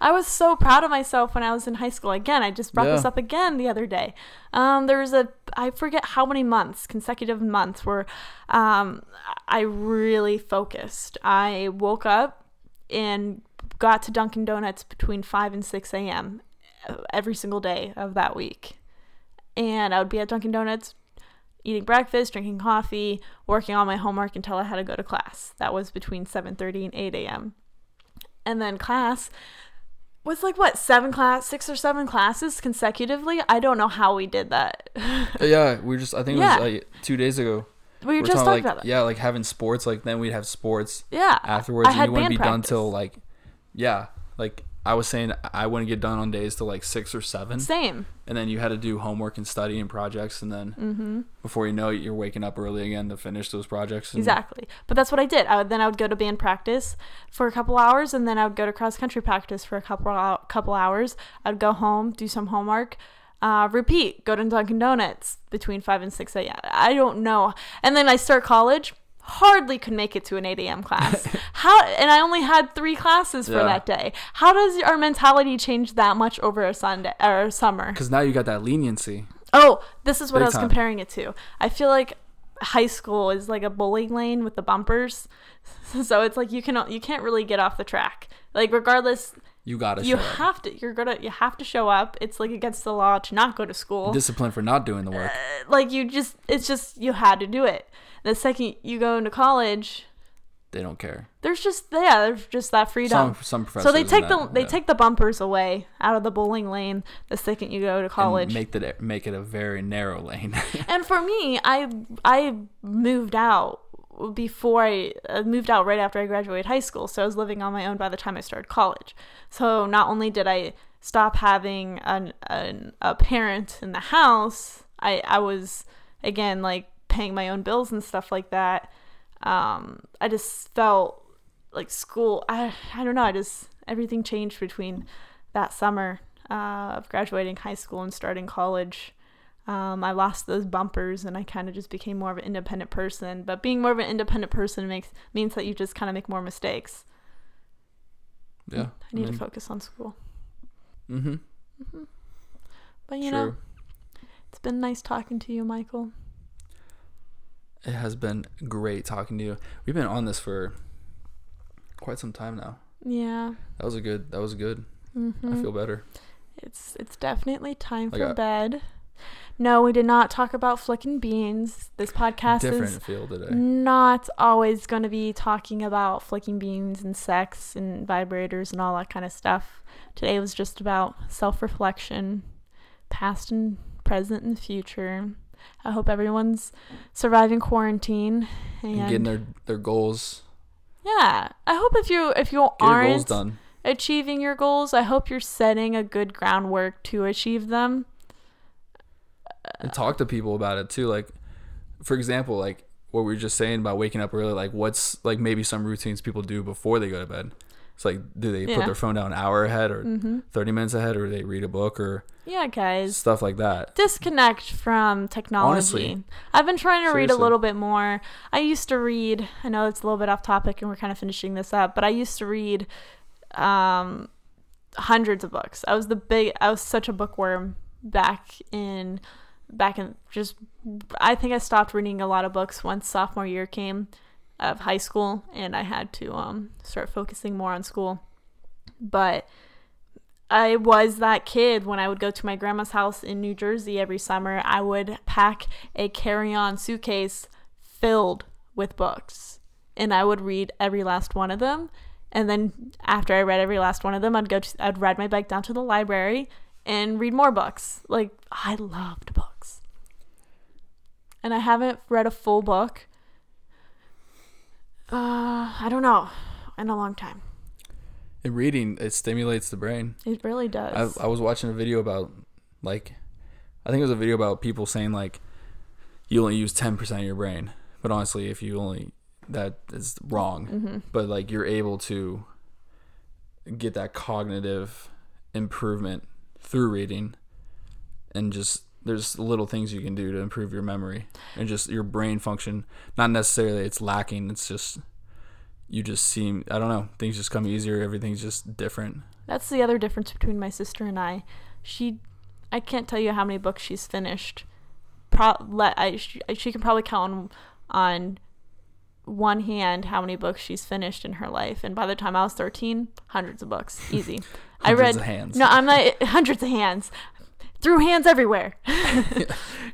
I was so proud of myself when I was in high school. Again, I just brought this up again the other day. Um, there was a I forget how many months, consecutive months, where um, I really focused. I woke up and got to Dunkin' Donuts between five and six a.m. every single day of that week, and I would be at Dunkin' Donuts. Eating breakfast, drinking coffee, working on my homework until I had to go to class. That was between 7:30 and 8 a.m. And then class, was like what seven class six or seven classes consecutively i don't know how we did that uh,
yeah, we just. I think it was like two days ago.
we were
We're
just
talking
talking
like
about that
yeah, like having sports. Like then we'd have sports
yeah
afterwards,
I
and you wouldn't
band
be done
practice.
till like, yeah, like I was saying, I wouldn't get done on days till like six or seven,
same.
And then you had to do homework and study and projects, and then
mm-hmm.
before you know it, you're waking up early again to finish those projects. And
exactly. But that's what i did. I would, then i would go to band practice for a couple hours and then i would go to cross country practice for a couple couple hours. I'd go home do some homework uh, repeat go to dunkin' donuts between 5 and 6 a.m i don't know. And then i start college hardly could make it to an 8 a.m class how and i only had three classes for
Yeah.
that day how does our mentality change that much over a sunday or a summer
Because now you got that leniency.
oh this is what
Big
i was
time.
comparing it to i feel like high school is like a bowling lane with the bumpers so it's like you can you can't really get off the track like regardless
You gotta
you
show up.
have to you're gonna you have to show up it's like against the law to not go to school
discipline for not doing the work.
Uh, like you just it's just you had to do it the second you go into college
They don't care.
there's just yeah there's just that freedom
Some some professors.
so they take the they
yeah.
take the bumpers away out of the bowling lane the second you go to college.
And make the make it a very narrow lane.
and for me i i moved out before i uh, moved out right after i graduated high school so i was living on my own by the time i started college so not only did i stop having an, an a parent in the house i i was again like paying my own bills and stuff like that um i just felt like school i i don't know i just everything changed between that summer uh, of graduating high school and starting college um, I lost those bumpers and I kind of just became more of an independent person. But being more of an independent person makes means that you just kind of make more mistakes.
yeah.
I need to focus on school.
Mm-hmm. mm-hmm.
But you
True.
know, it's been nice talking to you, Michael.
It has been great talking to you. We've been on this for quite some time now.
Yeah.
That was a good. That was good.
Mm-hmm.
I feel better.
It's it's definitely time
Like
for
a-
bed. No, we did not talk about flicking beans. This podcast
Different
is
feel today.
not always going to be talking about flicking beans and sex and vibrators and all that kind of stuff. Today was just about self-reflection, past and present and future. I hope everyone's surviving quarantine and,
And getting their their goals.
yeah. I hope if you if you
Get
aren't achieving your goals, I hope you're setting a good groundwork to achieve them.
and talk to people about it too. Like, for example, like what we were just saying about waking up early. Like, what's like maybe some routines people do before they go to bed? It's like, do they
Yeah.
put their phone down an hour ahead or
Mm-hmm.
thirty minutes ahead, or they read a book or
Yeah, guys.
stuff like that?
disconnect from technology.
Honestly.
I've been trying to read a little bit more. I used to read, I know it's a little bit off topic and we're kind of finishing this up, but I used to read um hundreds of books. I was the big I was such a bookworm back in back in just I think I stopped reading a lot of books once sophomore year came of high school and I had to um start focusing more on school. But I was that kid when I would go to my grandma's house in New Jersey every summer. I would pack a carry on suitcase filled with books and I would read every last one of them. And then after I read every last one of them, I'd go to, I'd ride my bike down to the library and read more books. Like, I loved books. And I haven't read a full book. Uh, I don't know, in a long time.
And reading it stimulates the brain.
It really does.
I, I was watching a video about like I think it was a video about people saying like you only use 10% of your brain but honestly if you only that is wrong
mm-hmm.
but like you're able to get that cognitive improvement through reading and just there's little things you can do to improve your memory and just your brain function not necessarily it's lacking it's just you just seem i don't know things just come easier everything's just different
That's the other difference between my sister and I. She, I can't tell you how many books she's finished. Pro- let I she, she can probably count on, on one hand how many books she's finished in her life. And by the time I was thirteen, hundreds of books, easy. I
Hundreds
read
of hands.
no, I'm not hundreds of hands, through hands everywhere.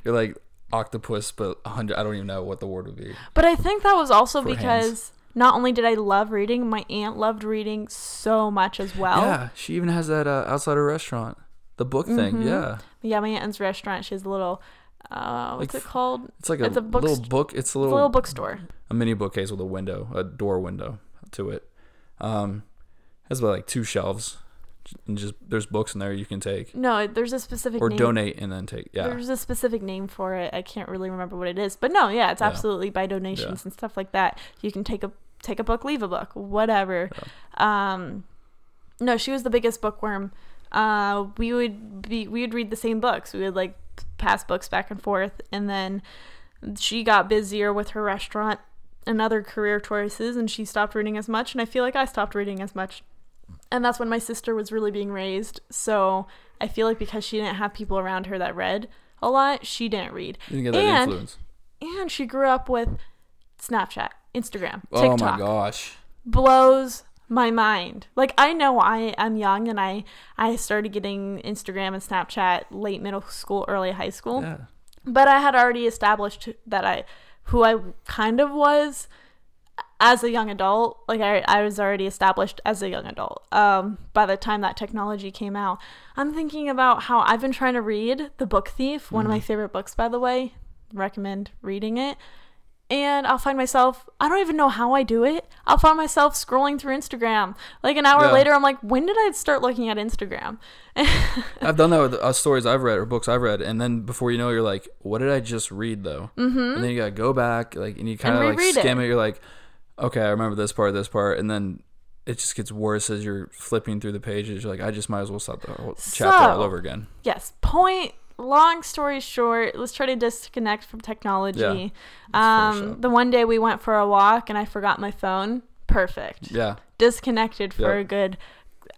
You're like octopus, but a hundred. I don't even know what the word would be.
But I think that was also because
hands.
Not only did I love reading, my aunt loved reading so much as well.
yeah, she even has that uh, outside her restaurant, the book thing.
Mhm.
Yeah,
Yeah, my aunt's restaurant. She has a little, uh, what's
Like
it called?
it's like a,
It's a book
little
st-
book. It's a
It's a
little,
little bookstore.
a mini bookcase with a window, a door window to it. Um, has about like two shelves, just there's books in there you can take
No, there's a specific
or
name.
donate and then take. Yeah,
There's a specific name for it. I can't really remember what it is, but no, yeah, it's
Yeah.
absolutely by donations and stuff like that. You can take a take a book, leave a book, whatever. Um, no, she was the biggest bookworm. Uh, we would be we would read the same books. We would like pass books back and forth, and then she got busier with her restaurant and other career choices, and she stopped reading as much. And I feel like I stopped reading as much. And that's when my sister was really being raised. So I feel like because she didn't have people around her that read a lot, she didn't read.
you that
and-
influence.
And she grew up with Snapchat, Instagram, TikTok.
Oh
TikTok.
my gosh.
Blows my mind. Like I know I am young and I I started getting Instagram and Snapchat late middle school, early high school.
Yeah.
But I had already established that I who I kind of was as a young adult. Like I, I was already established as a young adult. Um, by the time that technology came out, I'm thinking about how I've been trying to read The Book Thief, one of my favorite books, by the way. Recommend reading it. And I'll find myself, I don't even know how I do it. I'll find myself scrolling through Instagram. Like an hour
Yeah.
later, I'm like, when did I start looking at Instagram?
I've done that with uh, stories I've read or books I've read, and then before you know, you're like, "What did I just read?" Though, mm-hmm. and then you gotta go back, like, and you kind of like skim
it.
it. You're like, "Okay, I remember this part, this part," and then it just gets worse as you're flipping through the pages. You're like, "I just might as well start the whole chapter all over again."
yes point long story short let's try to disconnect from technology
Yeah,
um the one day we went for a walk and i forgot my phone perfect
Yeah,
disconnected for
Yeah.
a good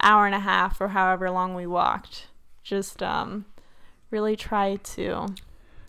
hour and a half or however long we walked just um, really try to.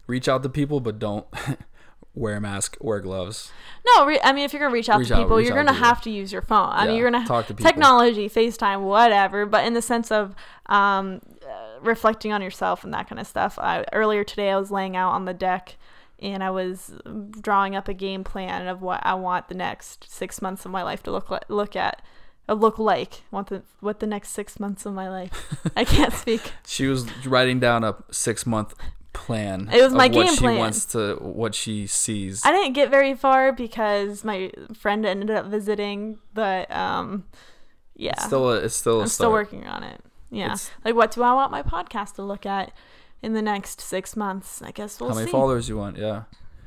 Reach out to people, but don't wear a mask, wear gloves.
No, re- I mean, if you're gonna reach out
Reach
to people, you're
out to
gonna
people.
have to use your phone. I mean, you're gonna
talk to people.
technology, FaceTime, whatever. But in the sense of um, uh, reflecting on yourself and that kind of stuff. I, earlier today, I was laying out on the deck and I was drawing up a game plan of what I want the next six months of my life to look like, look at. Uh, look like want the what the next six months of my life. I can't speak.
She was writing down a six month plan.
It was my
what
game
she wants to what she sees.
I didn't get very far because my friend ended up visiting, but um, yeah,
It's still a, it's still a
I'm still working on it. Yeah.
It's-
like, what do I want my podcast to look at in the next six months? I guess we'll see.
How many followers you want? Yeah.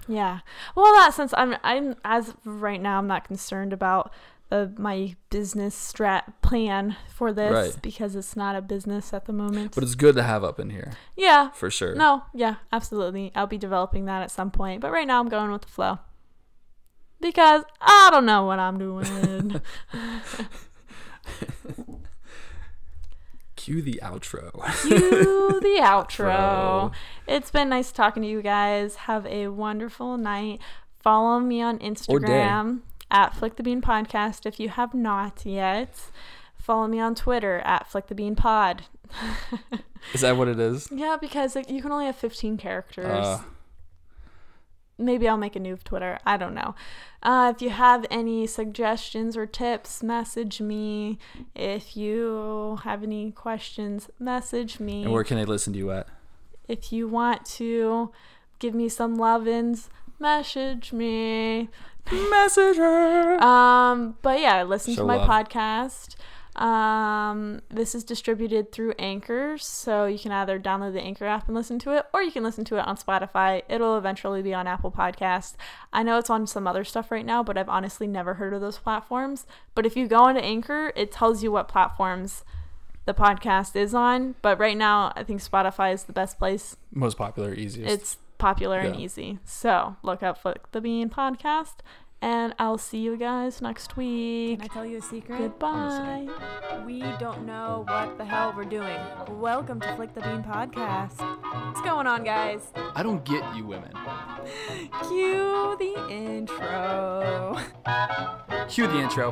Yeah. Well, that sense, I'm, I'm as of right now, I'm not concerned about uh, my business strat plan for this
Right.
because it's not a business at the moment.
But it's good to have up in here
yeah.
for sure.
No. Yeah. Absolutely. I'll be developing that at some point. But right now, I'm going with the flow because I don't know what I'm doing.
Cue the outro.
Cue the outro.
Outro.
It's been nice talking to you guys. Have a wonderful night. Follow me on Instagram at Flick the Bean Podcast if you have not yet. Follow me on Twitter at Flick the Bean Pod.
Is that what it is?
yeah, because like, you can only have 15 characters.
Uh,
Maybe I'll make a new Twitter. I don't know. Uh, if you have any suggestions or tips, message me. If you have any questions, message me.
and where can they listen to you at?
if you want to give me some love-ins, message me.
Message her.
Um, but yeah, listen
Show
to my
love.
podcast. Um, this is distributed through Anchor, so you can either download the Anchor app and listen to it, or you can listen to it on Spotify. It'll eventually be on Apple Podcasts. I know it's on some other stuff right now, but I've honestly never heard of those platforms. But if you go into Anchor, it tells you what platforms the podcast is on. But right now, I think Spotify is the best place
Most popular, easiest.
it's popular and easy. So look up Flick the Bean podcast, and I'll see you guys next week.
Can I tell you a secret?
Goodbye.
Oh, we don't know what the hell we're doing. Welcome to Flick the Bean podcast. What's going on, guys?
I don't get you women.
Cue the intro.
Cue the intro.